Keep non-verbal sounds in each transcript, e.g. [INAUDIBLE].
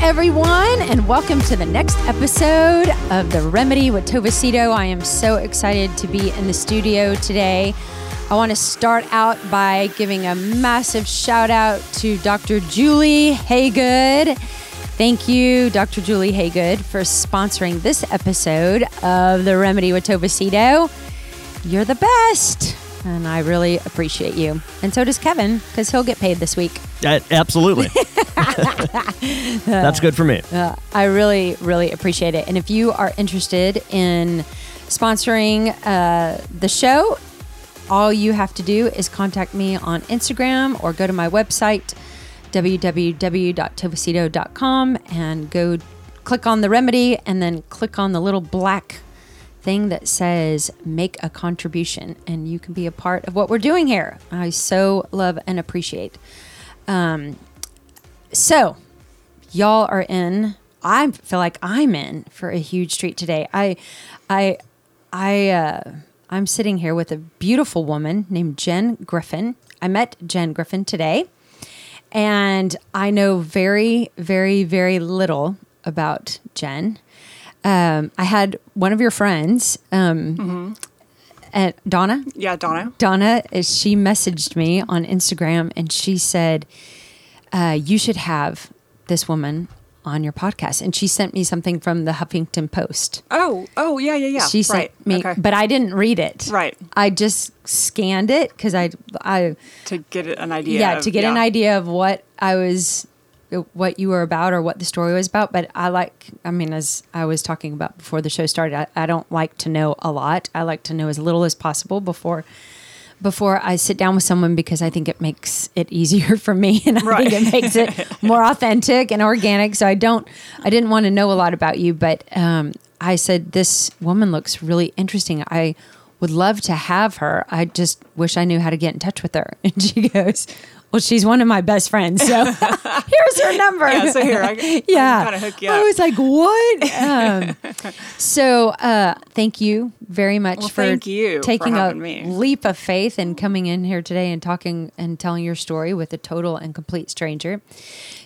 Everyone, and welcome to the next episode of The Remedy with Tova Cito. I am so excited to be in the studio today. I want to start out by giving a massive shout out to Dr. Julie Haygood. Thank you, Dr. Julie Haygood, for sponsoring this episode of The Remedy with Tova Cito. You're the best, and I really appreciate you. And so does Kevin, because he'll get paid this week. Uh, absolutely. [LAUGHS] [LAUGHS] That's good for me. Uh, I really, really appreciate it. And if you are interested in sponsoring uh, the show, all you have to do is contact me on Instagram or go to my website, www.tovacito.com, and go click on the remedy and then click on the little black thing that says make a contribution and you can be a part of what we're doing here. I so love and appreciate. Um, so, y'all are in. I feel like I'm in for a huge treat today. I, I, I, uh, I'm sitting here with a beautiful woman named Jen Griffin. I met Jen Griffin today, and I know very, very, very little about Jen. Um, I had one of your friends, um, and Donna. Yeah, Donna. Donna, is she messaged me on Instagram and she said, uh, "You should have this woman on your podcast." And she sent me something from the Huffington Post. Oh, oh, yeah, yeah, yeah. She sent right. me, okay. but I didn't read it. Right. I just scanned it because I, I, to get an idea. yeah, of- to get an idea of what I was, what you were about or what the story was about. But I like, I mean, as I was talking about before the show started, I, I don't like to know a lot. I like to know as little as possible before. Before I sit down with someone, because I think it makes it easier [LAUGHS] for me, and I Right. think it makes it [LAUGHS] more authentic and organic. So I don't, I didn't want to know a lot about you, but um, I said this woman looks really interesting. I would love to have her. I just wish I knew how to get in touch with her. [LAUGHS] And she goes, Well, she's one of my best friends. So [LAUGHS] here's her number. Yeah, so here, I- yeah. kinda hook you I was like, What? [LAUGHS] Um, so uh, thank you very much Well, for thank you for taking a me. leap of faith and coming in here today and talking and telling your story with a total and complete stranger.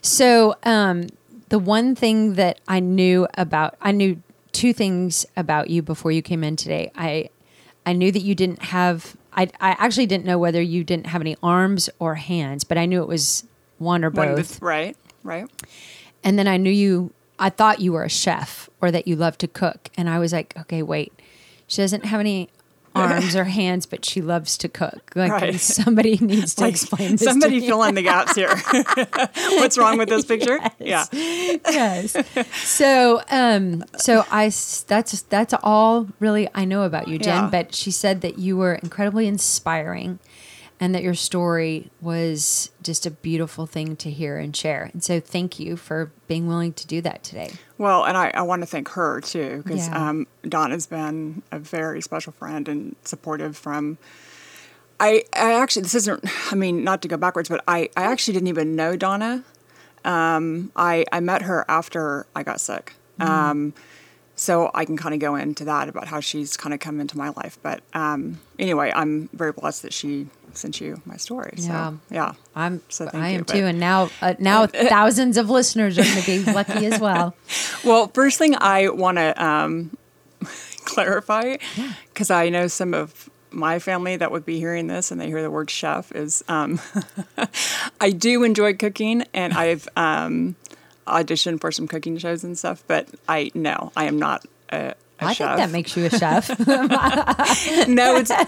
So, um, the one thing that I knew about, I knew two things about you before you came in today. I, I knew that you didn't have. I, I actually didn't know whether you didn't have any arms or hands, but I knew it was one or One both. right, right. And then I knew you, I thought you were a chef or that you loved to cook. And I was like, okay, wait, she doesn't have any arms or hands, but she loves to cook. Like Right. [LAUGHS] somebody needs to Like, explain this. somebody fill in the gaps here. [LAUGHS] What's wrong with this picture? [LAUGHS] Yeah. yes. So, um, so I that's, that's all really I know about you, Jen, Yeah. but she said that you were incredibly inspiring and that your story was just a beautiful thing to hear and share. And so thank you for being willing to do that today. Well, and I, I want to thank her too, because Yeah. um, Donna's been a very special friend and supportive from. I, I actually, this isn't, I mean, not to go backwards, but I, I actually didn't even know Donna. Um, I, I met her after I got sick. Um, so I can kind of go into that about how she's kind of come into my life. But um, anyway, I'm very blessed that she sent you my story. Yeah. So, yeah. I'm So I you, am but- too, and now uh, now [LAUGHS] thousands of listeners are going to be lucky as well. [LAUGHS] Well, first thing I want to um, [LAUGHS] clarify, because I know some of my family that would be hearing this and they hear the word chef is um, I do enjoy cooking and I've um, auditioned for some cooking shows and stuff, but I no, I am not a I chef. think that makes you a chef. [LAUGHS] [LAUGHS] no, it's. uh,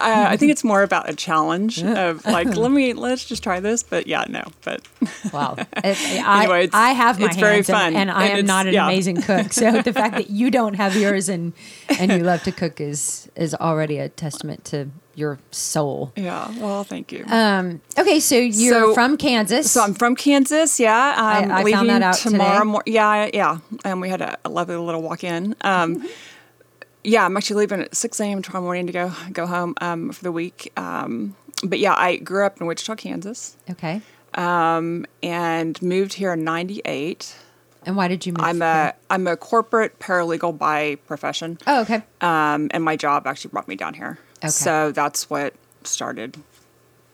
I think it's more about a challenge of like, let me let's just try this. But yeah, no, but [LAUGHS] wow, It- I, Anyway, it's- I have my it's hands, very fun, and, I and am not an yeah. amazing cook. So the fact that you don't have yours and and you love to cook is is already a testament to your soul. yeah. Well, thank you. Um, okay, so you're So- from Kansas. So I'm from Kansas. Yeah, I'm I found leaving that out tomorrow morning. Yeah, yeah. And we had a, a lovely little walk in. Um, yeah, I'm actually leaving at 6 a.m. tomorrow morning to go go home um, for the week. Um, but yeah, I grew up in Wichita, Kansas, Okay. and moved here in '98. And why did you move? I'm a I'm a corporate paralegal by profession, Oh, okay. um, and my job actually brought me down here. Okay. So that's what started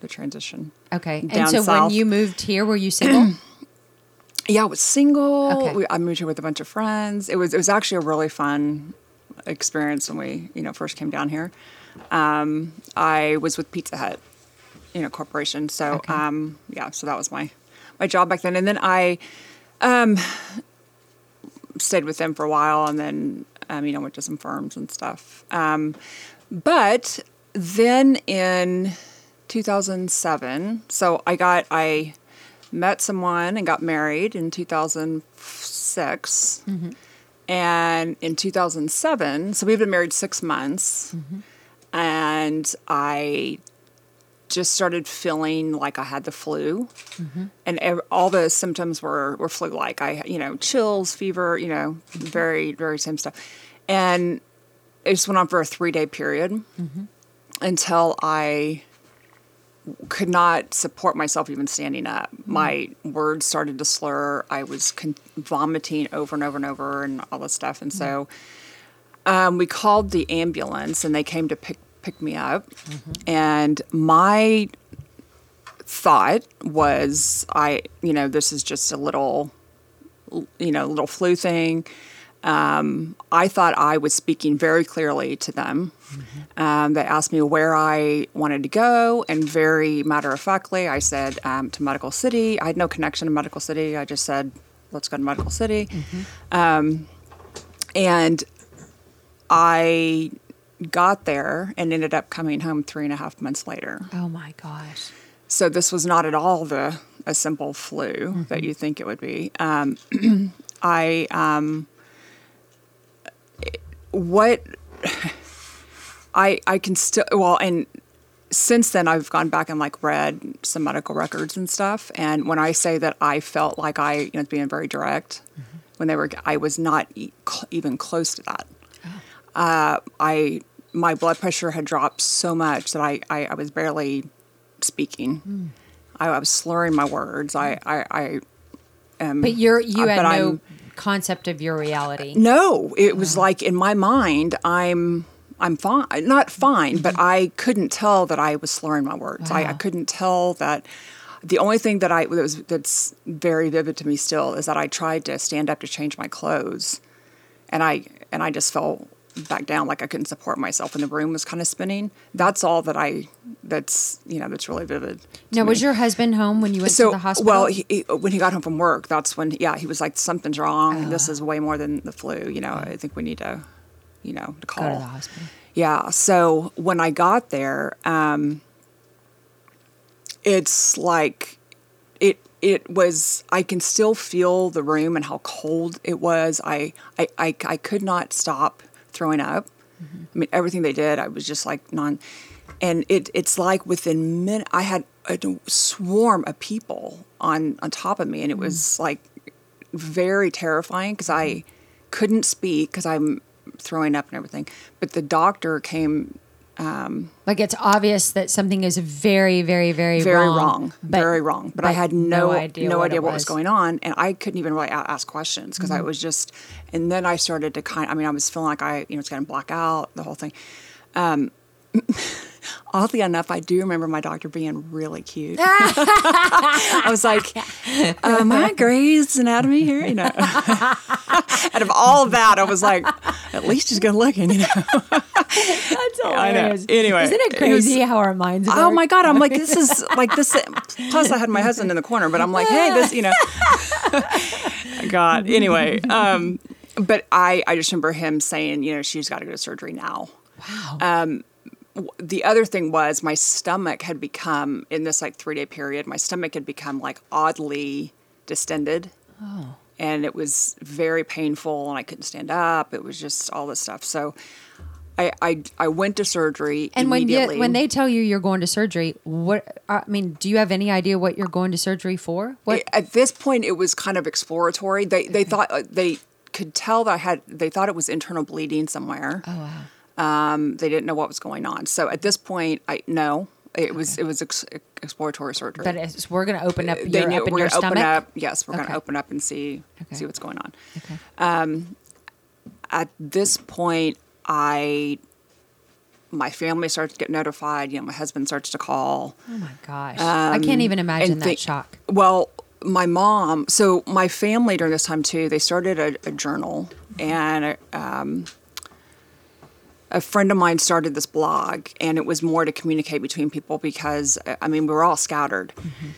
the transition. Okay. And so south. when you moved here, were you single? [CLEARS THROAT] Yeah, I was single. Okay. We, I moved here with a bunch of friends. It was it was actually a really fun experience when we you know first came down here. Um, I was with Pizza Hut, you know, corporation. So Okay. um, yeah, so that was my my job back then. And then I um, stayed with them for a while, and then um, you know went to some firms and stuff. But then in 2007, so I got I met someone and got married in 2006. Mm-hmm. And in 2007, so we've been married six months, mm-hmm. and I just started feeling like I had the flu, mm-hmm. and ev- all the symptoms were were flu like. I, you know, chills, fever, you know, very very same stuff, and it just went on for a three day period mm-hmm. until I could not support myself even standing up. Mm-hmm. My words started to slur. I was con- vomiting over and over and over and all this stuff. And so mm-hmm. um, we called the ambulance and they came to pick pick me up. And my thought was, I you know this is just a little you know little flu thing. Um, I thought I was speaking very clearly to them. Um, they asked me where I wanted to go, and very matter of factly, I said um, to Medical City. I had no connection to Medical City. I just said, let's go to Medical City. Um, and I got there and ended up coming home three and a half months later. oh my gosh. So this was not at all the a simple flu that you think it would be. Um, [CLEARS THROAT] I um, what I I can still well and since then I've gone back and like read some medical records and stuff. And when I say that I felt like I you know being very direct when they were I was not e- cl- even close to that. Uh, I my blood pressure had dropped so much that I I, I was barely speaking. I, I was slurring my words. I I, I am. But you're you uh, had no I'm- concept of your reality. no, it was uh-huh. like in my mind, I'm I'm fine, not fine, but mm-hmm. I couldn't tell that I was slurring my words. I, I couldn't tell that. The only thing that I that was that's very vivid to me still is that I tried to stand up to change my clothes, and I and I just fell back down like I couldn't support myself, and the room was kind of spinning. That's all that I. That's you know that's really vivid. Now, was your husband home when you went so to the hospital? well he, he- when he got home from work that's when yeah he was like something's wrong this is way more than the flu you know i think we need to you know to call go to the hospital. yeah so when i got there um it's like it it was i can still feel the room and how cold it was i i i, I could not stop throwing up. Mm-hmm. I mean everything they did i was just like non and it it's like within minute i had a swarm of people on on top of me and it was mm-hmm. like very terrifying because i mm-hmm. couldn't speak because i'm throwing up and everything. But the doctor came Like it's obvious that something is very, very, very, very wrong. wrong, but- very wrong. But, I had no, no idea, what, it was. going on, and I couldn't even really ask questions because I Mm-hmm. was just. And then I started to kind. I mean, I was feeling like I, you know, it's going to black out the whole thing. Um, [LAUGHS] oddly enough, I do remember my doctor being really cute. [LAUGHS] I was like, uh, "Am I Grey's Anatomy here?" You know. [LAUGHS] Out of all of that, I was like, "At least he's good looking," you know. That's I know. hilarious. Anyway, isn't it it crazy was- how our minds? Oh my god! I'm like, this is like this. Plus, I had my husband in the corner, but I'm like, hey, this, you know. God. Anyway, um, but I I just remember him saying, you know, she's got to go to surgery now. Wow. The other thing was my stomach had become in this like three day period. My stomach had become like oddly distended. oh. and it was very painful and I couldn't stand up. It was just all this stuff. So I I, I went to surgery And when you, when they tell you you're going to surgery, what I mean, do you have any idea what you're going to surgery for? What? at this point it was kind of exploratory. They they thought uh, they could tell that I had. They thought it was internal bleeding somewhere. Oh wow. Um, they didn't know what was going on. So at this point, I no, it was it was ex- exploratory surgery. But it's, we're going to open up they your, knew up we're your gonna stomach. open up. Yes, we're going to open up and see Okay. see what's going on. Okay. At this point, I my family starts to get notified. You know, my husband starts to call. Oh my gosh. I can't even imagine Um, and that shock. Well, my mom. So my family during this time too. They started a, a journal, and um, a friend of mine started this blog, and it was more to communicate between people because uh, I mean we were all scattered, mm-hmm.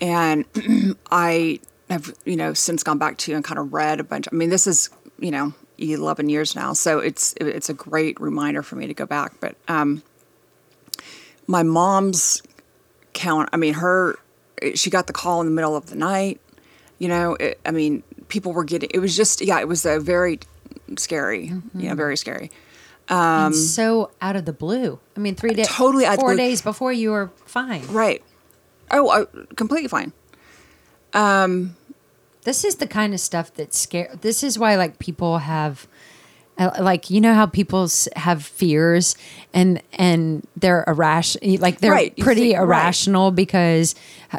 and [CLEARS THROAT] I have you know since gone back to and kind of read a bunch. I mean this is you know 11 years now, so it's it's a great reminder for me to go back. But um, my mom's count. I mean her. She got the call in the middle of the night. You know, it, I mean, people were getting. It was just yeah. It was a very scary. You know, mm-hmm. very scary. And so out of the blue. I mean, three days, Um, Totally out four days before you were fine. Right. Oh, uh, completely fine. Um, this is the kind of stuff that scare. This is why like people have, like you know how people have fears and and they're irrational. Like they're Right, pretty think- right. irrational because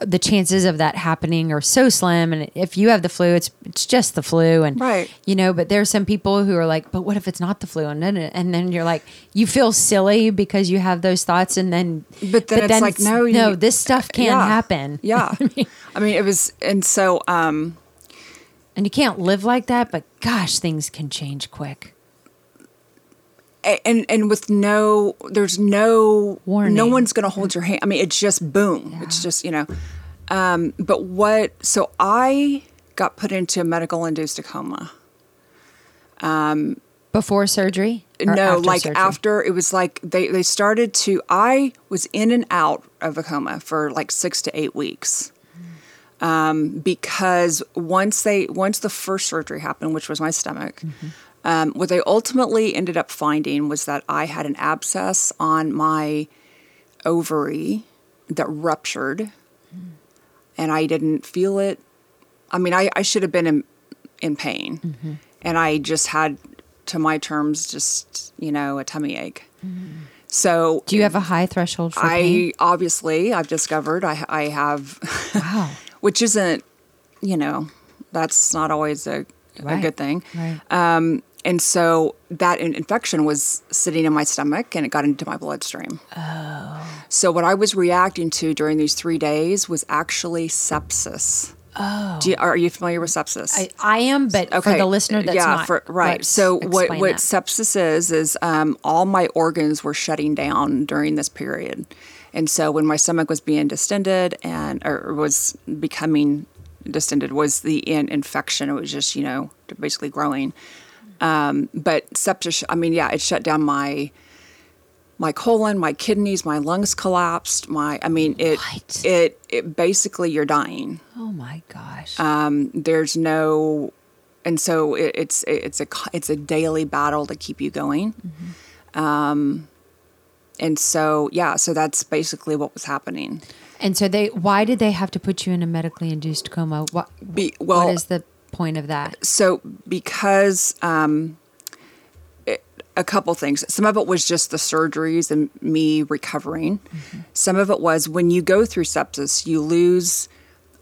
the chances of that happening are so slim. And if you have the flu, it's it's just the flu. And Right. you know, but there's some people who are like, but what if it's not the flu? And then and then you're like, you feel silly because you have those thoughts, and then But then it's like, no, no, you- this stuff can't Yeah. happen. Yeah. [LAUGHS] I mean, it was, and so, um, And you can't live like that, but gosh, things can change quick. And and with no, there's no Warning. No one's going to hold your hand. I mean, it's just boom. It's just you know. Um, but what? So I got put into a medical induced coma. Before surgery? No, after like surgery? after it was like they they started to. I was in and out of a coma for like six to eight weeks. Um, because once they once the first surgery happened, which was my stomach, um, what they ultimately ended up finding was that I had an abscess on my ovary that ruptured, and I didn't feel it. I mean, I, I should have been in in pain, and I just had, to my terms, just you know, a tummy ache. So Do you have a high threshold for pain? I obviously I've discovered I I have, Wow. [LAUGHS] which isn't, you know, that's not always a, a good thing. Right. Um, and so that in- infection was sitting in my stomach and it got into my bloodstream. Oh. So what I was reacting to during these three days was actually sepsis. Oh. Do you, are you familiar with sepsis? I, I am, but for the listener that's yeah, not. for, right. So what what that. sepsis is is um, all my organs were shutting down during this period, and so when my stomach was being distended and or was becoming distended was the in infection. It was just you know basically growing. Um, but sepsis, I mean, yeah, it shut down my my colon, my kidneys, my lungs collapsed. My, I mean, it What? it it basically you're dying Oh my gosh. um, there's no and so it, it's it's a, it's a daily battle to keep you going um, and so yeah so that's basically what was happening and so they, why did they have to put you in a medically induced coma? What, Be, well what is the point of that? so because um, it, a couple things. Some of it was just the surgeries and me recovering. Some of it was when you go through sepsis you lose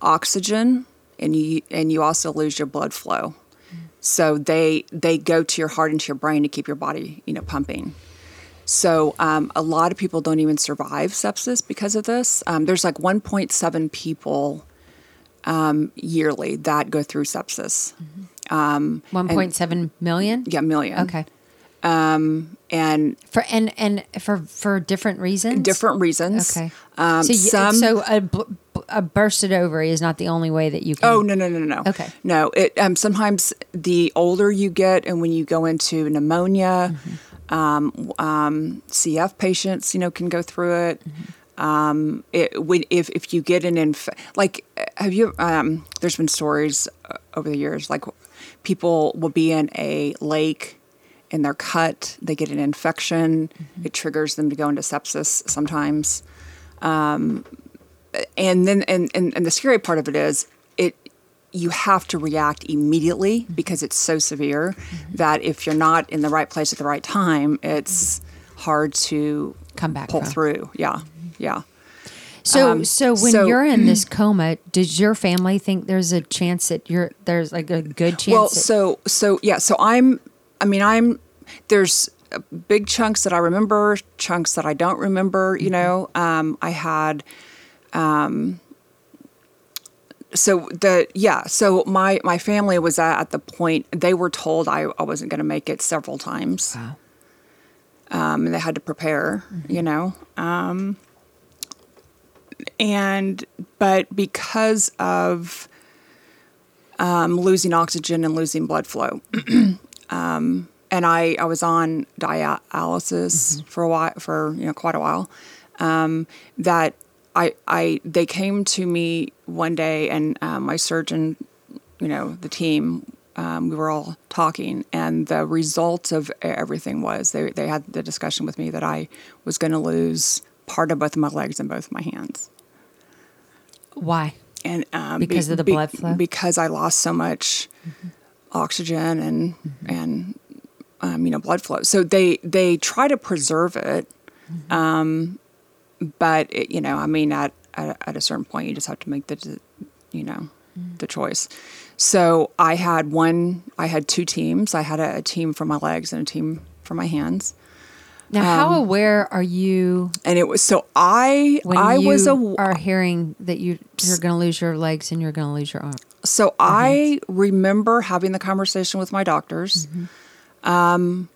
oxygen and you and you also lose your blood flow. So they they go to your heart and to your brain to keep your body you know pumping. So um, a lot of people don't even survive sepsis because of this. Um, there's like 1.7 people um, yearly that go through sepsis Um, 1.7 million? yeah million Okay. Um, and For and and for for different reasons. different reasons. Okay. Um, so you, some. so a, a bursted ovary is not the only way that you can. oh no no no no. Okay. No. It um, sometimes the older you get, and when you go into pneumonia, Mm-hmm. um, um, CF patients, you know, can go through it. Mm-hmm. Um, it when if if you get an inf like have you um, there's been stories uh, over the years like people will be in a lake and they're cut they get an infection Mm-hmm. it triggers them to go into sepsis sometimes and then and, and and the scary part of it is it you have to react immediately because it's so severe that if you're not in the right place at the right time, it's hard to Come back pull from. through. Yeah, yeah. So, Um, so when so- you're in [CLEARS THROAT] this coma, does your family think there's a chance that you're there's like a good chance? Well, that- so so yeah, so I'm. I mean, I'm. There's uh, big chunks that I remember, chunks that I don't remember. Mm-hmm. You know, um, I had. Um, so the yeah, so my my family was at, at the point they were told I, I wasn't going to make it several times. Wow. Um, and they had to prepare, Mm-hmm. you know. Um, and but because of um, losing oxygen and losing blood flow, [CLEARS THROAT] um, and I, I was on dialysis for a while, for you know quite a while. Um, that I I they came to me one day, and um, my surgeon, you know, the team. Um, we were all talking, and the result of everything was they, they had the discussion with me that I was going to lose part of both of my legs and both of my hands why? and um, Because of the blood flow? Because I lost so much oxygen and and um, you know blood flow. So they they try to preserve it, um, but it, you know, I mean, at, at at a certain point, you just have to make the you know the choice. So I had one. I had two teams. I had a, a team for my legs and a team for my hands. Now, Um, how aware are you And it was so I I was a are hearing that you you're going to lose your legs and you're going to lose your arm? So I remember having the conversation with my doctors. Um,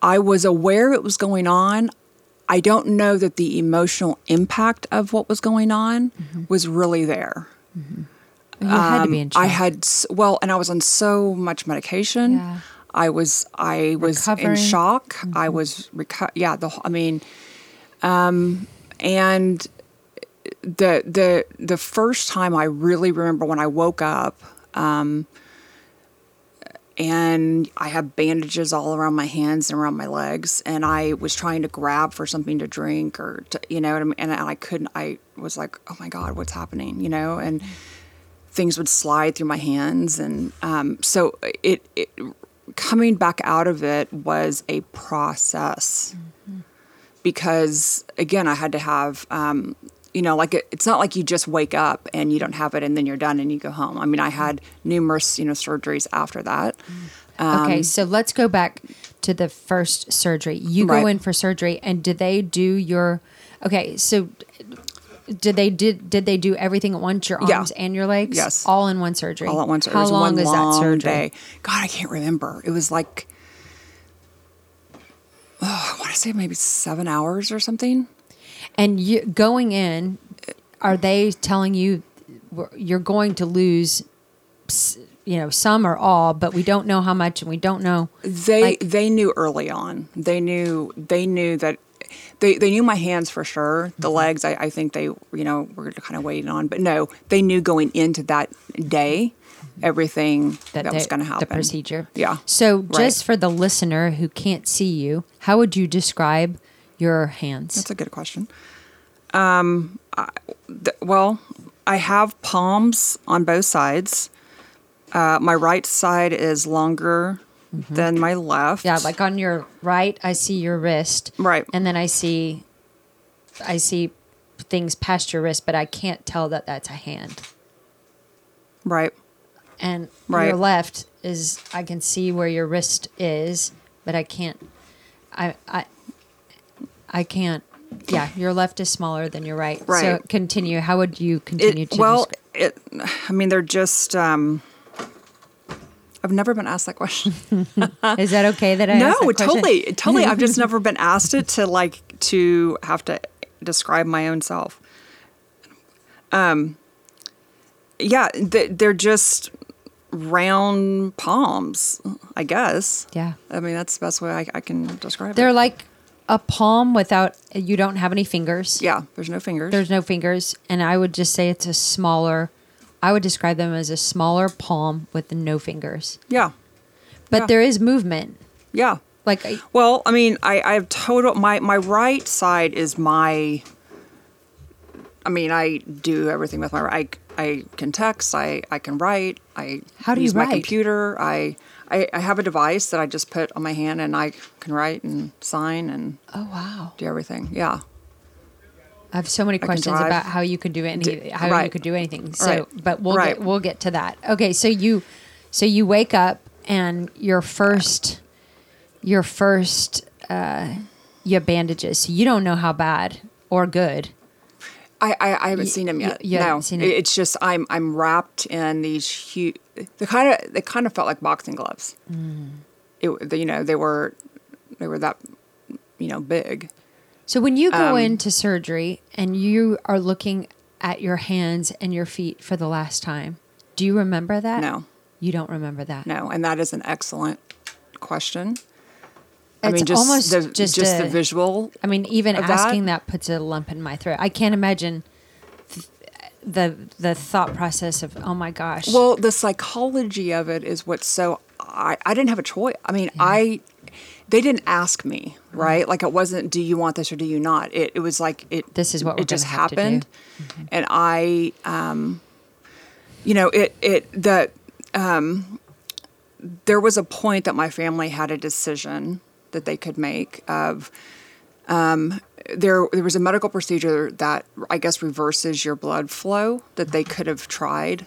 I was aware it was going on. I don't know that the emotional impact of what was going on was really there. You had to be in Um, shock. I had well, and I was on so much medication. Yeah. I was I was Recovering. in shock. I was reco- yeah. The I mean, um, and the the the first time I really remember when I woke up, um, and I had bandages all around my hands and around my legs, and I was trying to grab for something to drink or to, you know, what I mean? and I couldn't. I was like, oh my god, what's happening? You know, and things would slide through my hands, and um, so it, it coming back out of it was a process because again, I had to have. Um, you know, like it, it's not like you just wake up and you don't have it and then you're done and you go home. I mean, I had numerous, you know, surgeries after that. Um, okay, so let's go back to the first surgery. You go Right. in for surgery, and do they do your? Okay, so did they did did they do everything at once? Your Yeah. arms and your legs, Yes. all in one surgery. all at once. It How was long one is long that surgery? Day. God, I can't remember. It was like, oh, I want to say maybe seven hours or something. And you going in, are they telling you you're going to lose? You know, some or all, but we don't know how much, and we don't know. They Like- they knew early on. They knew they knew that they they knew my hands for sure. Mm-hmm. The legs, I, I think they you know were kind of waiting on, but no, they knew going into that day everything that, was they- going to happen. The procedure. Yeah. So, Right. just for the listener who can't see you, how would you describe your hands? That's a good question. Um, I, th- well, I have palms on both sides. Uh, my right side is longer than my left. Mm-hmm. yeah, like on your right, I see your wrist. Right. And then I see, I see things past your wrist, but I can't tell that that's a hand. right. And Right. your left is I can see where your wrist is, but I can't. I I I can't. Yeah, your left is smaller than your right. So continue. How would you continue It, to? well, it. I mean, they're just. Um, I've never been asked that question. [LAUGHS] is that okay that I no, asked that question? totally, totally. I've just [LAUGHS] never been asked it to like to have to describe my own self. Um, yeah, th- they're just round palms, I guess. Yeah. I mean, that's the best way I, I can describe it. They're it. like a palm without. You don't have any fingers. Yeah, there's no fingers. There's no fingers, and I would just say it's a smaller. I would describe them as a smaller palm with no fingers, yeah, but Yeah. there is movement. yeah. Like I- Well, I mean, I, I have total my my right side is my I mean, I do everything with my. I I can text. I I can write. I How do you use my computer. I, I I have a device that I just put on my hand, and I can write and sign and Oh wow. do everything. Yeah. I have so many questions about how you can do any D- how you could do anything. So, Right. but we'll Right. get we'll get to that. Okay, so you so you wake up and your first your first uh you have bandages. So you don't know how bad or good. I, I, I haven't Y- seen him yet. you no, seen it. it's just I'm I'm wrapped in these huge. The kind of they kind of felt like boxing gloves. Mm. It, you know, they were they were that you know big. So when you Um, go into surgery and you are looking at your hands and your feet for the last time, do you remember that? No. You don't remember that. No, and that is an excellent question. I It's mean, just almost the, just just, a- the visual. I mean, even of that? asking that puts a lump in my throat. I can't imagine th- the the thought process of oh my gosh. Well, the psychology of it is what's so. I, I didn't have a choice. I mean, I they didn't ask me. Right? Like it wasn't, do you want this or do you not? It, it was like it. This is what it just gonna have to do. happened, and I, um, you know, it it the um, there was a point that my family had a decision that they could make of. Um, there, there was a medical procedure that I guess reverses your blood flow that they could have tried,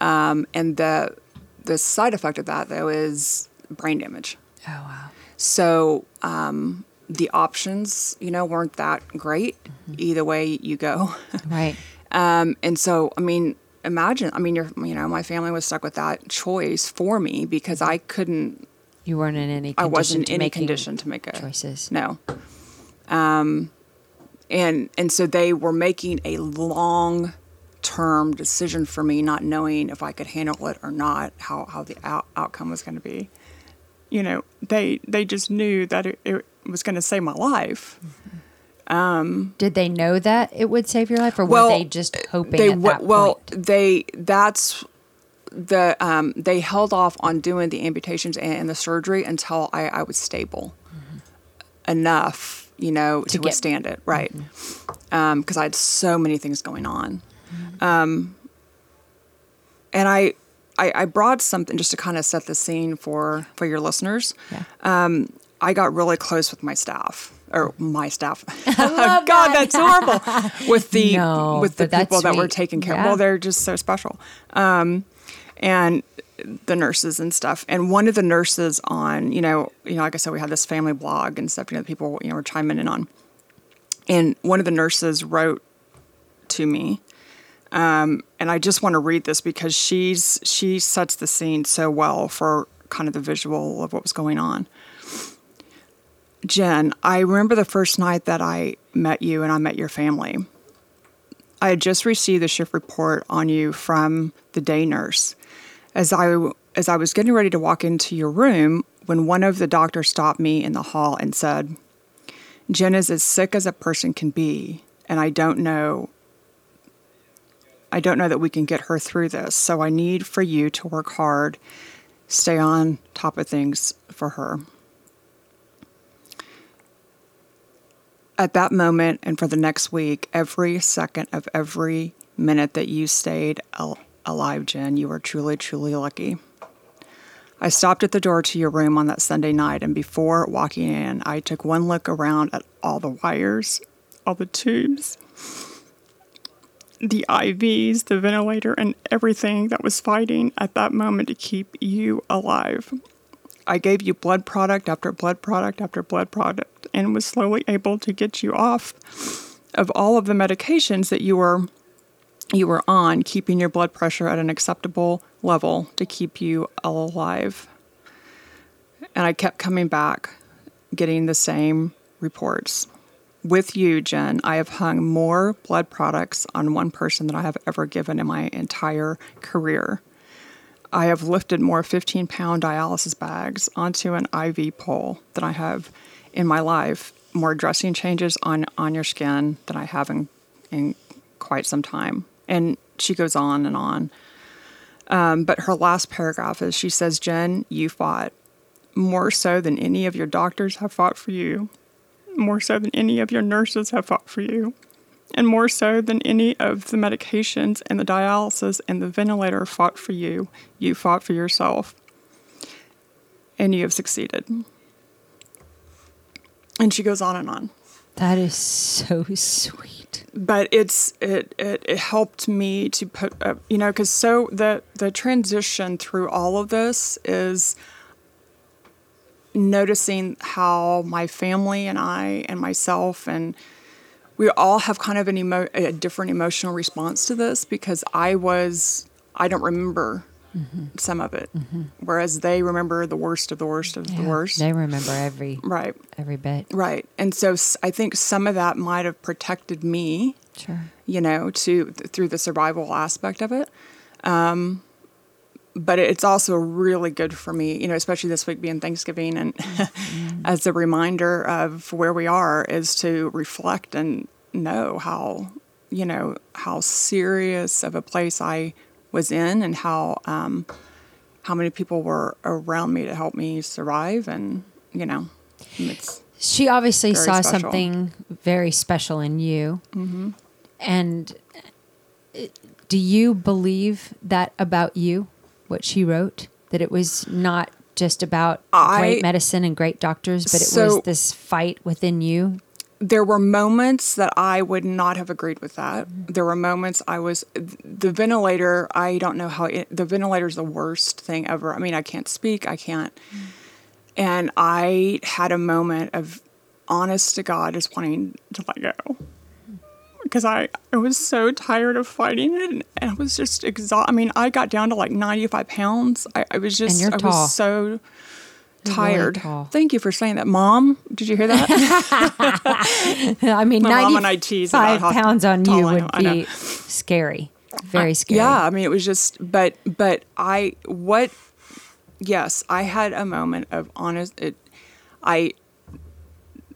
um, and the the side effect of that though is brain damage. oh wow. So um, the options, you know, weren't that great. Either way you go, [LAUGHS] Right. um, and so I mean, imagine. I mean, you're, you know, my family was stuck with that choice for me because I couldn't. You weren't in any. Condition I wasn't to in any condition to make a choices. No. Um, and and so they were making a long term decision for me, not knowing if I could handle it or not, how, how the out- outcome was going to be. You know, they they just knew that it, it was going to save my life. Did they know that it would save your life, or Well, were they just hoping they that well point? they that's the um, they held off on doing the amputations and, and the surgery until I, I was stable enough, you know, to, get- withstand it, right? Because I had so many things going on, um, and I, I I brought something just to kind of set the scene for for your listeners. Yeah. I got really close with my staff or my staff. [LAUGHS] [LAUGHS] God, that's horrible. [LAUGHS] With the No, with the people that were taking care. Yeah. Well, they're just so special. Um, and the nurses and stuff. And one of the nurses on, you know, you know, like I said, we had this family blog and stuff. You know, people you know were chiming in on. And one of the nurses wrote to me, um, and I just want to read this because she's she sets the scene so well for kind of the visual of what was going on. Jen, I remember the first night that I met you and I met your family. I had just received the shift report on you from the day nurse. As I as I was getting ready to walk into your room, when one of the doctors stopped me in the hall and said, "Jen is as sick as a person can be, and I don't know I don't know that we can get her through this. So I need for you to work hard, stay on top of things for her." at that moment and for the next week, every second of every minute that you stayed al- alive, Jen, you were truly, truly lucky. I stopped at the door to your room on that Sunday night, and before walking in, I took one look around at all the wires, all the tubes, the IVs, the ventilator, and everything that was fighting at that moment to keep you alive. I gave you blood product after blood product after blood product and was slowly able to get you off of all of the medications that you were you were on, keeping your blood pressure at an acceptable level to keep you alive. And I kept coming back, getting the same reports. With you, Jen, I have hung more blood products on one person than I have ever given in my entire career. I have lifted more 15 pound dialysis bags onto an IV pole than I have in my life, more dressing changes on, on your skin than I have in, in quite some time. And she goes on and on. Um, but her last paragraph is she says, Jen, you fought more so than any of your doctors have fought for you, more so than any of your nurses have fought for you. and more so than any of the medications and the dialysis and the ventilator fought for you, you fought for yourself. And you have succeeded. And she goes on and on. That is so [LAUGHS] sweet. But it's it it, it helped me to put uh, you know because so the the transition through all of this is noticing how my family and I and myself and we all have kind of an emo- a different emotional response to this because I was I don't remember mm-hmm. some of it, mm-hmm. whereas they remember the worst of the worst of yeah, the worst. They remember every right every bit right, and so I think some of that might have protected me. Sure, you know, to through the survival aspect of it. Um, but it's also really good for me, you know, especially this week being Thanksgiving, and mm-hmm. [LAUGHS] as a reminder of where we are, is to reflect and know how, you know, how serious of a place I was in, and how um, how many people were around me to help me survive, and you know, it's. She obviously saw special. something very special in you, mm-hmm. and uh, do you believe that about you? What she wrote? That it was not just about I, great medicine and great doctors, but it so was this fight within you? There were moments that I would not have agreed with that. Mm-hmm. There were moments I was the ventilator. I don't know how it, the ventilator is the worst thing ever. I mean, I can't speak. I can't. Mm-hmm. And I had a moment of honest to God, just wanting to let go because I, I was so tired of fighting it and, I was just exhausted. I mean, I got down to like 95 pounds. I, I was just, I was so tired. Really Thank you for saying that. Mom, did you hear that? [LAUGHS] I mean, My 95 mom and I tease pounds on you would be scary. Very scary. yeah. I mean, it was just, but, but I, what, yes, I had a moment of honest, it, I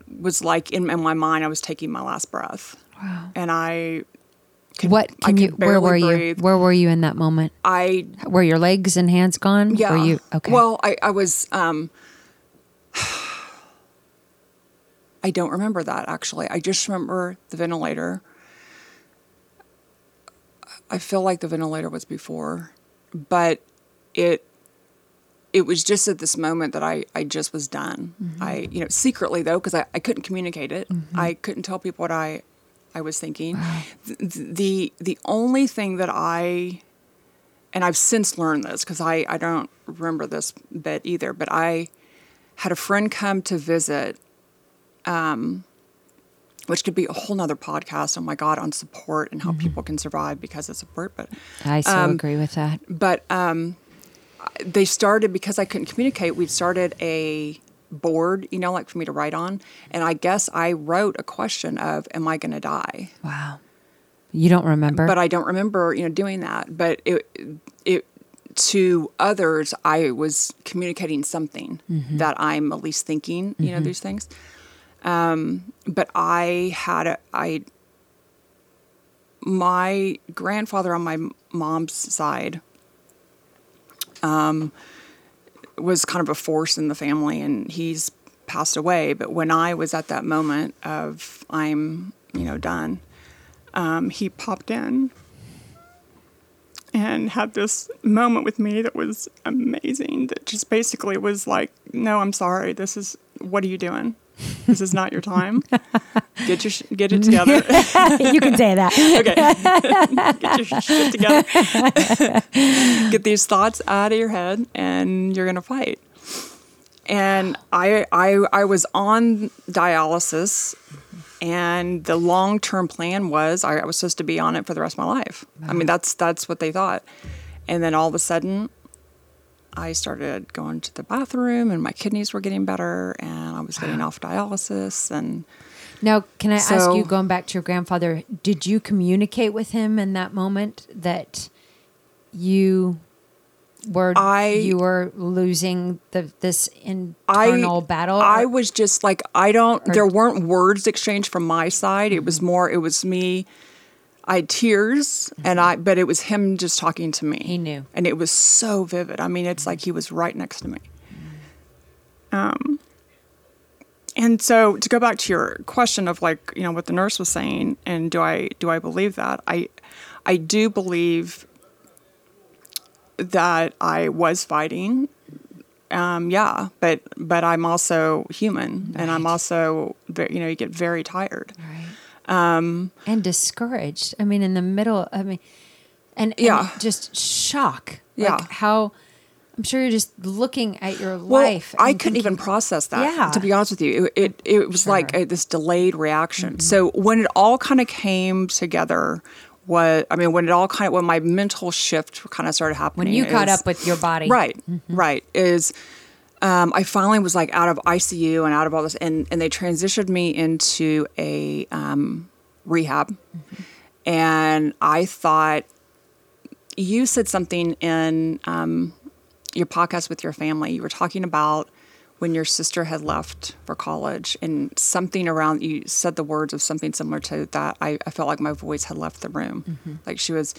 was like in, in my mind, I was taking my last breath Wow. And I could, what can you where were breathe. you where were you in that moment i were your legs and hands gone yeah were you okay well i, I was um [SIGHS] i don't remember that actually i just remember the ventilator i feel like the ventilator was before but it it was just at this moment that I, I just was done. Mm-hmm. I, you know, secretly though, because I, I couldn't communicate it. Mm-hmm. I couldn't tell people what I, I was thinking. Wow. The, the, the only thing that I and I've since learned this because I, I don't remember this bit either, but I had a friend come to visit, um, which could be a whole nother podcast. Oh my God, on support and how mm-hmm. people can survive because of support. But I so um, agree with that. But um, they started because I couldn't communicate. We started a board, you know, like for me to write on. And I guess I wrote a question of, Am I going to die? Wow. You don't remember? But I don't remember, you know, doing that. But it, it, to others, I was communicating something mm-hmm. that I'm at least thinking, you mm-hmm. know, these things. Um, but I had a, I, my grandfather on my mom's side, um, was kind of a force in the family, and he's passed away. But when I was at that moment of I'm, you know, done, um, he popped in and had this moment with me that was amazing. That just basically was like, "No, I'm sorry. This is what are you doing? This is not your time. Get your sh- get it [LAUGHS] together. you can say that. okay. get your shit together. [LAUGHS] get these thoughts out of your head, and you're gonna fight. And I I I was on dialysis, and the long term plan was I, I was supposed to be on it for the rest of my life. Wow. I mean mm-hmm. that's that's what they thought. And then all of a sudden, I started going to the bathroom and my kidneys were getting better and I was getting off dialysis and now can I so, ask you going back to your grandfather did you communicate with him in that moment that you were I, you were losing the this internal I, battle or? I was just like I don't or, there weren't words exchanged from my side it was mm-hmm. more it was me I had tears mm-hmm. and I but it was him just talking to me. He knew. And it was so vivid. I mean, it's like he was right next to me. Um and so to go back to your question of like you know what the nurse was saying and do i do i believe that i i do believe that i was fighting um, yeah but but i'm also human and i'm also you know you get very tired Right. Um, and discouraged. I mean, in the middle. I mean, and, and Yeah. just shock. Yeah. Like how. I'm sure you're just looking at your well, life. I couldn't even process that. Yeah. To be honest with you, it it, it was like Sure. Mm-hmm. a, this delayed reaction. So when it all kind of came together, what I mean, when it all kind of when my mental shift kind of started happening, When you caught up with your body. right, Mm-hmm. right, is um, I finally was like out of ICU and out of all this, and and they transitioned me into a um, rehab, Mm-hmm. and I thought you said something in um, your podcast with your family. You were talking about when your sister had left for college and something around you said the words of something similar to that. I, I felt like my voice had left the room. Like she was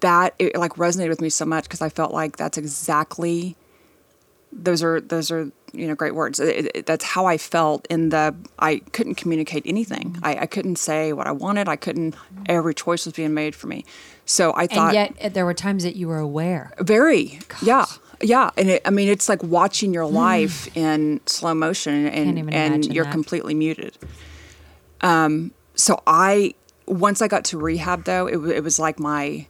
that it like resonated with me so much because I felt like that's exactly those are those are you know great words. It, it- that's how I felt in the. I couldn't communicate anything. I, I couldn't say what I wanted. I couldn't. Every choice was being made for me. So I thought And yet, uh, there were times that you were aware. very yeah yeah and it, I mean it's like watching your life in slow motion and and you're that. completely muted. Um, so I once I got to rehab though it, it was like my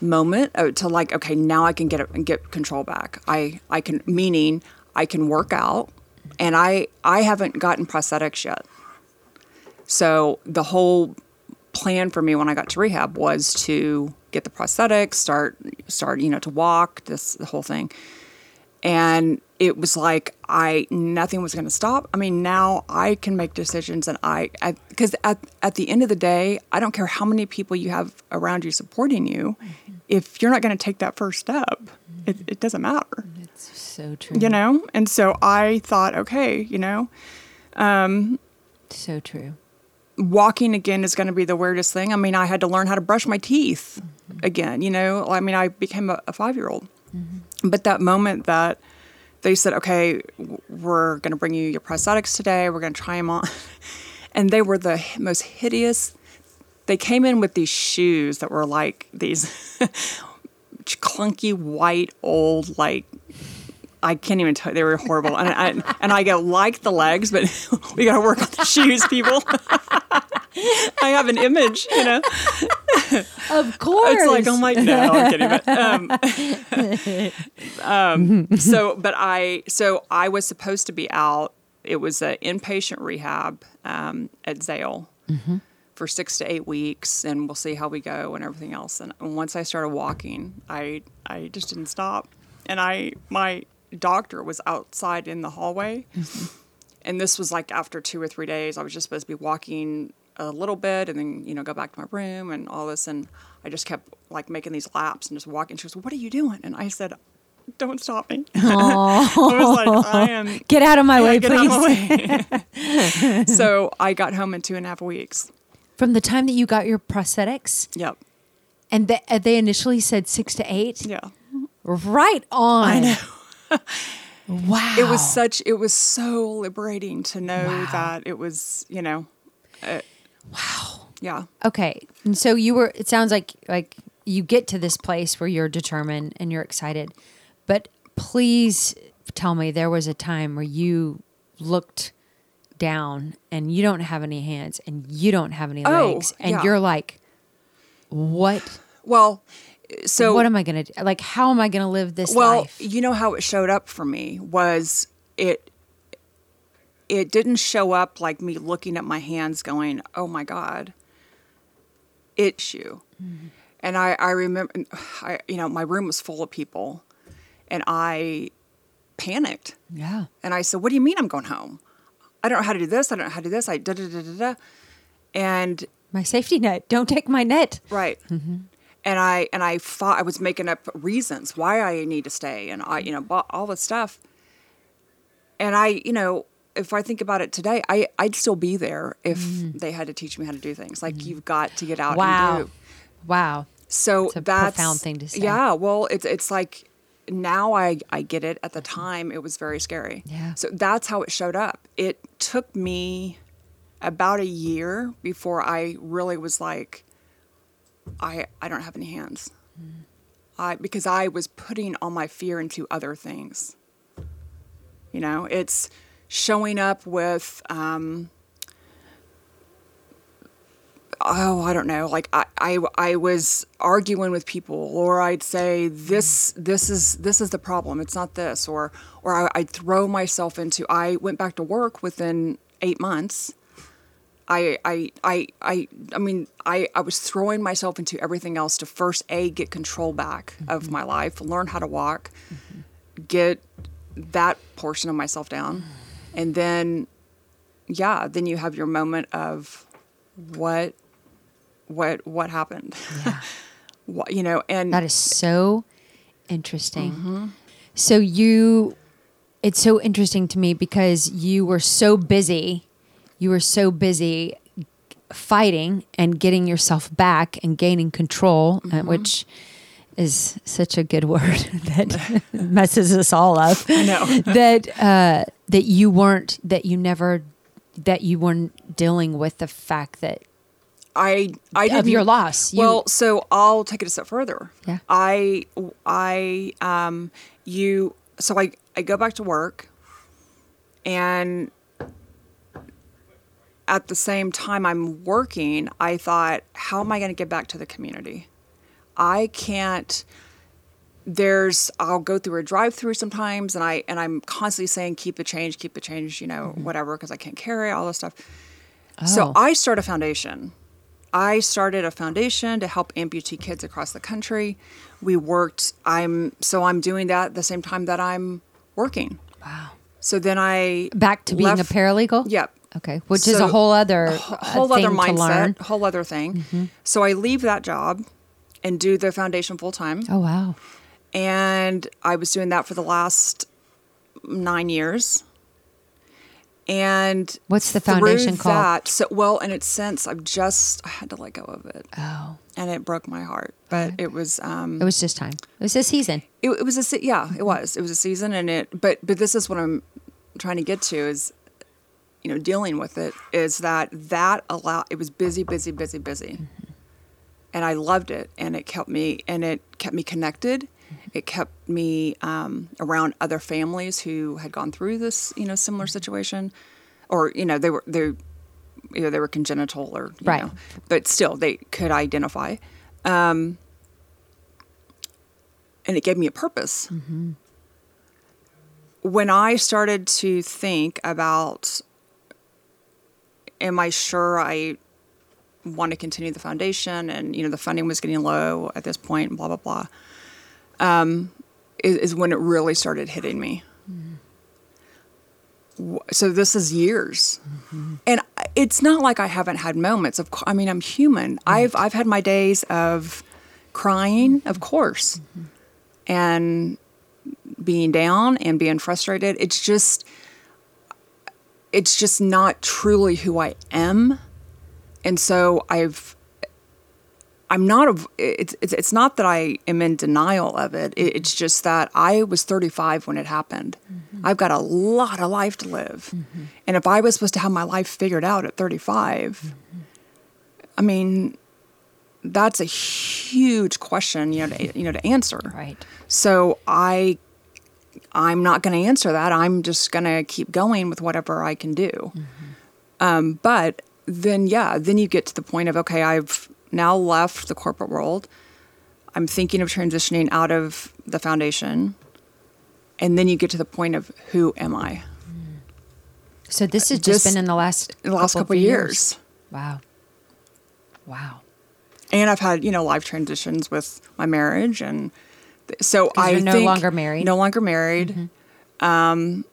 moment uh, to like okay now I can get it and get control back. I I can meaning I can work out and I I haven't gotten prosthetics yet. So the whole plan for me when I got to rehab was to get the prosthetics, start start you know to walk, this the whole thing. And it was like I nothing was going to stop. I mean, now I can make decisions, and I because at at the end of the day, I don't care how many people you have around you supporting you. Mm-hmm. If you're not going to take that first step, mm-hmm. it, it doesn't matter It's so true. you know and so i thought okay you know um, So true. walking again is going to be the weirdest thing i mean i had to learn how to brush my teeth mm-hmm. again you know i mean i became a, a five year old but that moment that they said okay we're going to bring you your prosthetics today we're going to try them on [LAUGHS] and they were the most hideous. They came in with these shoes that were like these [LAUGHS] clunky white old like I can't even tell. They were horrible, and I and I go like the legs, but [LAUGHS] we got to work on the shoes, people. [LAUGHS] I have an image, you know. Of course. It's like I'm like no, I'm kidding, but um, [LAUGHS] um, so but I so I was supposed to be out. It was an inpatient rehab um, at Zale for six to eight weeks, and we'll see how we go and everything else. And once I started walking, I I just didn't stop, and I my doctor was outside in the hallway. And this was like after two or three days i was just supposed to be walking a little bit and then you know go back to my room and all this. And i just kept like making these laps and just walking. She was what are you doing? And i said don't stop me. [LAUGHS] I was like i am Get out of my way, get out of please. my way. [LAUGHS] so i got home in two and a half weeks. From the time that you got your prosthetics, yep. And they, uh, they initially said six to eight. yeah. Right on. i know Wow. it was such it was so liberating to know Wow. that it was you know uh, wow. yeah Okay. And so you were it sounds like like you get to this place where you're determined and you're excited. But please tell me there was a time where you looked down and you don't have any hands and you don't have any Oh, legs and yeah. you're like what well so what am I going to do? Like how am I going to live this well life? you know how it showed up for me was it it didn't show up like me looking at my hands going oh my god issue mm-hmm. and i i remember i you know my room was full of people and i panicked Yeah. and i said what do you mean i'm going home i don't know how to do this i don't know how to do this i da da da da da and My safety net. Don't take my net. Right. Mm-hmm. And I and I fought. I was making up reasons why I need to stay, and I, you know, bought all this stuff. And I, you know, if I think about it today, I I'd still be there if mm-hmm. they had to teach me how to do things. Like mm-hmm. you've got to get out Wow. and do. Wow. So It's a that's profound thing to say. Yeah. Well, it's it's like now I, I get it. At the time, it was very scary. Yeah. So that's how it showed up. It took me about a year before I really was like, I I don't have any hands. I because I was putting all my fear into other things. You know, it's showing up with. Um, oh, I don't know. Like I, I, I was arguing with people, or I'd say this, this is this is the problem. It's not this, or or I, I'd throw myself into. I went back to work within eight months. I, I, I, I, I mean, I, I was throwing myself into everything else to first a get control back of my life, learn how to walk, get that portion of myself down, and then, yeah, then you have your moment of what what what happened [LAUGHS] what, you know and That is so interesting. Mm-hmm. So you, it's so interesting to me because you were so busy, you were so busy fighting and getting yourself back and gaining control, uh, Mm-hmm. which is such a good [LAUGHS] word [LAUGHS] that [LAUGHS] messes us all up. I know. that uh, that you weren't that you never that you weren't dealing with the fact that i i of your loss. You- well so i'll take it a step further Yeah. i i um you so i i go back to work and at the same time i'm working i thought how am i going to get back to the community i can't there's I'll go through a drive through sometimes and I and I'm constantly saying keep the change, keep the change, you know, mm-hmm. whatever because I can't carry all this stuff. So Oh. I start a foundation. I started a foundation to help amputee kids across the country. We worked I'm so I'm doing that at the same time that I'm working. wow. So then I Back to being a paralegal. Yep. Okay, which is a whole other a uh, whole thing other to learn. mindset, whole other thing. So I leave that job and do the foundation full time. Oh wow. and I was doing that for the last nine years. And What's the foundation called? That, so well, in its sense, I've just I had to let go of it, Oh, and it broke my heart. But it was um, it was just time. It was a season. it, it was a se- yeah, it was it was a season, and it but but this is what I'm trying to get to is you know dealing with it is that that allowed it was busy, busy, busy, busy, and I loved it, and it kept me and it kept me connected. It kept me um, around other families who had gone through this you know similar situation, or you know they were they either they were congenital or you Right. know, but still they could identify. Um, and it gave me a purpose. When I started to think about, am I sure I want to continue the foundation? And you know, the funding was getting low at this point, blah blah blah. Um, is, is when it really started hitting me. Wh- So this is years, mm-hmm. and it's not like I haven't had moments of. I mean, I'm human. I've I've had my days of crying, of mm-hmm. course, mm-hmm. and being down and being frustrated. It's just it's just not truly who I am. And so I've I'm not a, it's, it's it's not that I am in denial of it. it. It's just that I was 35 when it happened. Mm-hmm. I've got a lot of life to live. Mm-hmm. And if I was supposed to have my life figured out at 35, mm-hmm. I mean that's a huge question, you know, to, you know, to answer. Right. So I I'm not going to answer that. I'm just going to keep going with whatever I can do. Um, but then, yeah, then you get to the point of okay, I've now left the corporate world. I'm thinking of transitioning out of the foundation, and then you get to the point of who am I? So this has just, Just been in the last In the last couple, of years. Wow. Wow. and I've had you know life transitions with my marriage, and so I no longer married. No longer married. Um,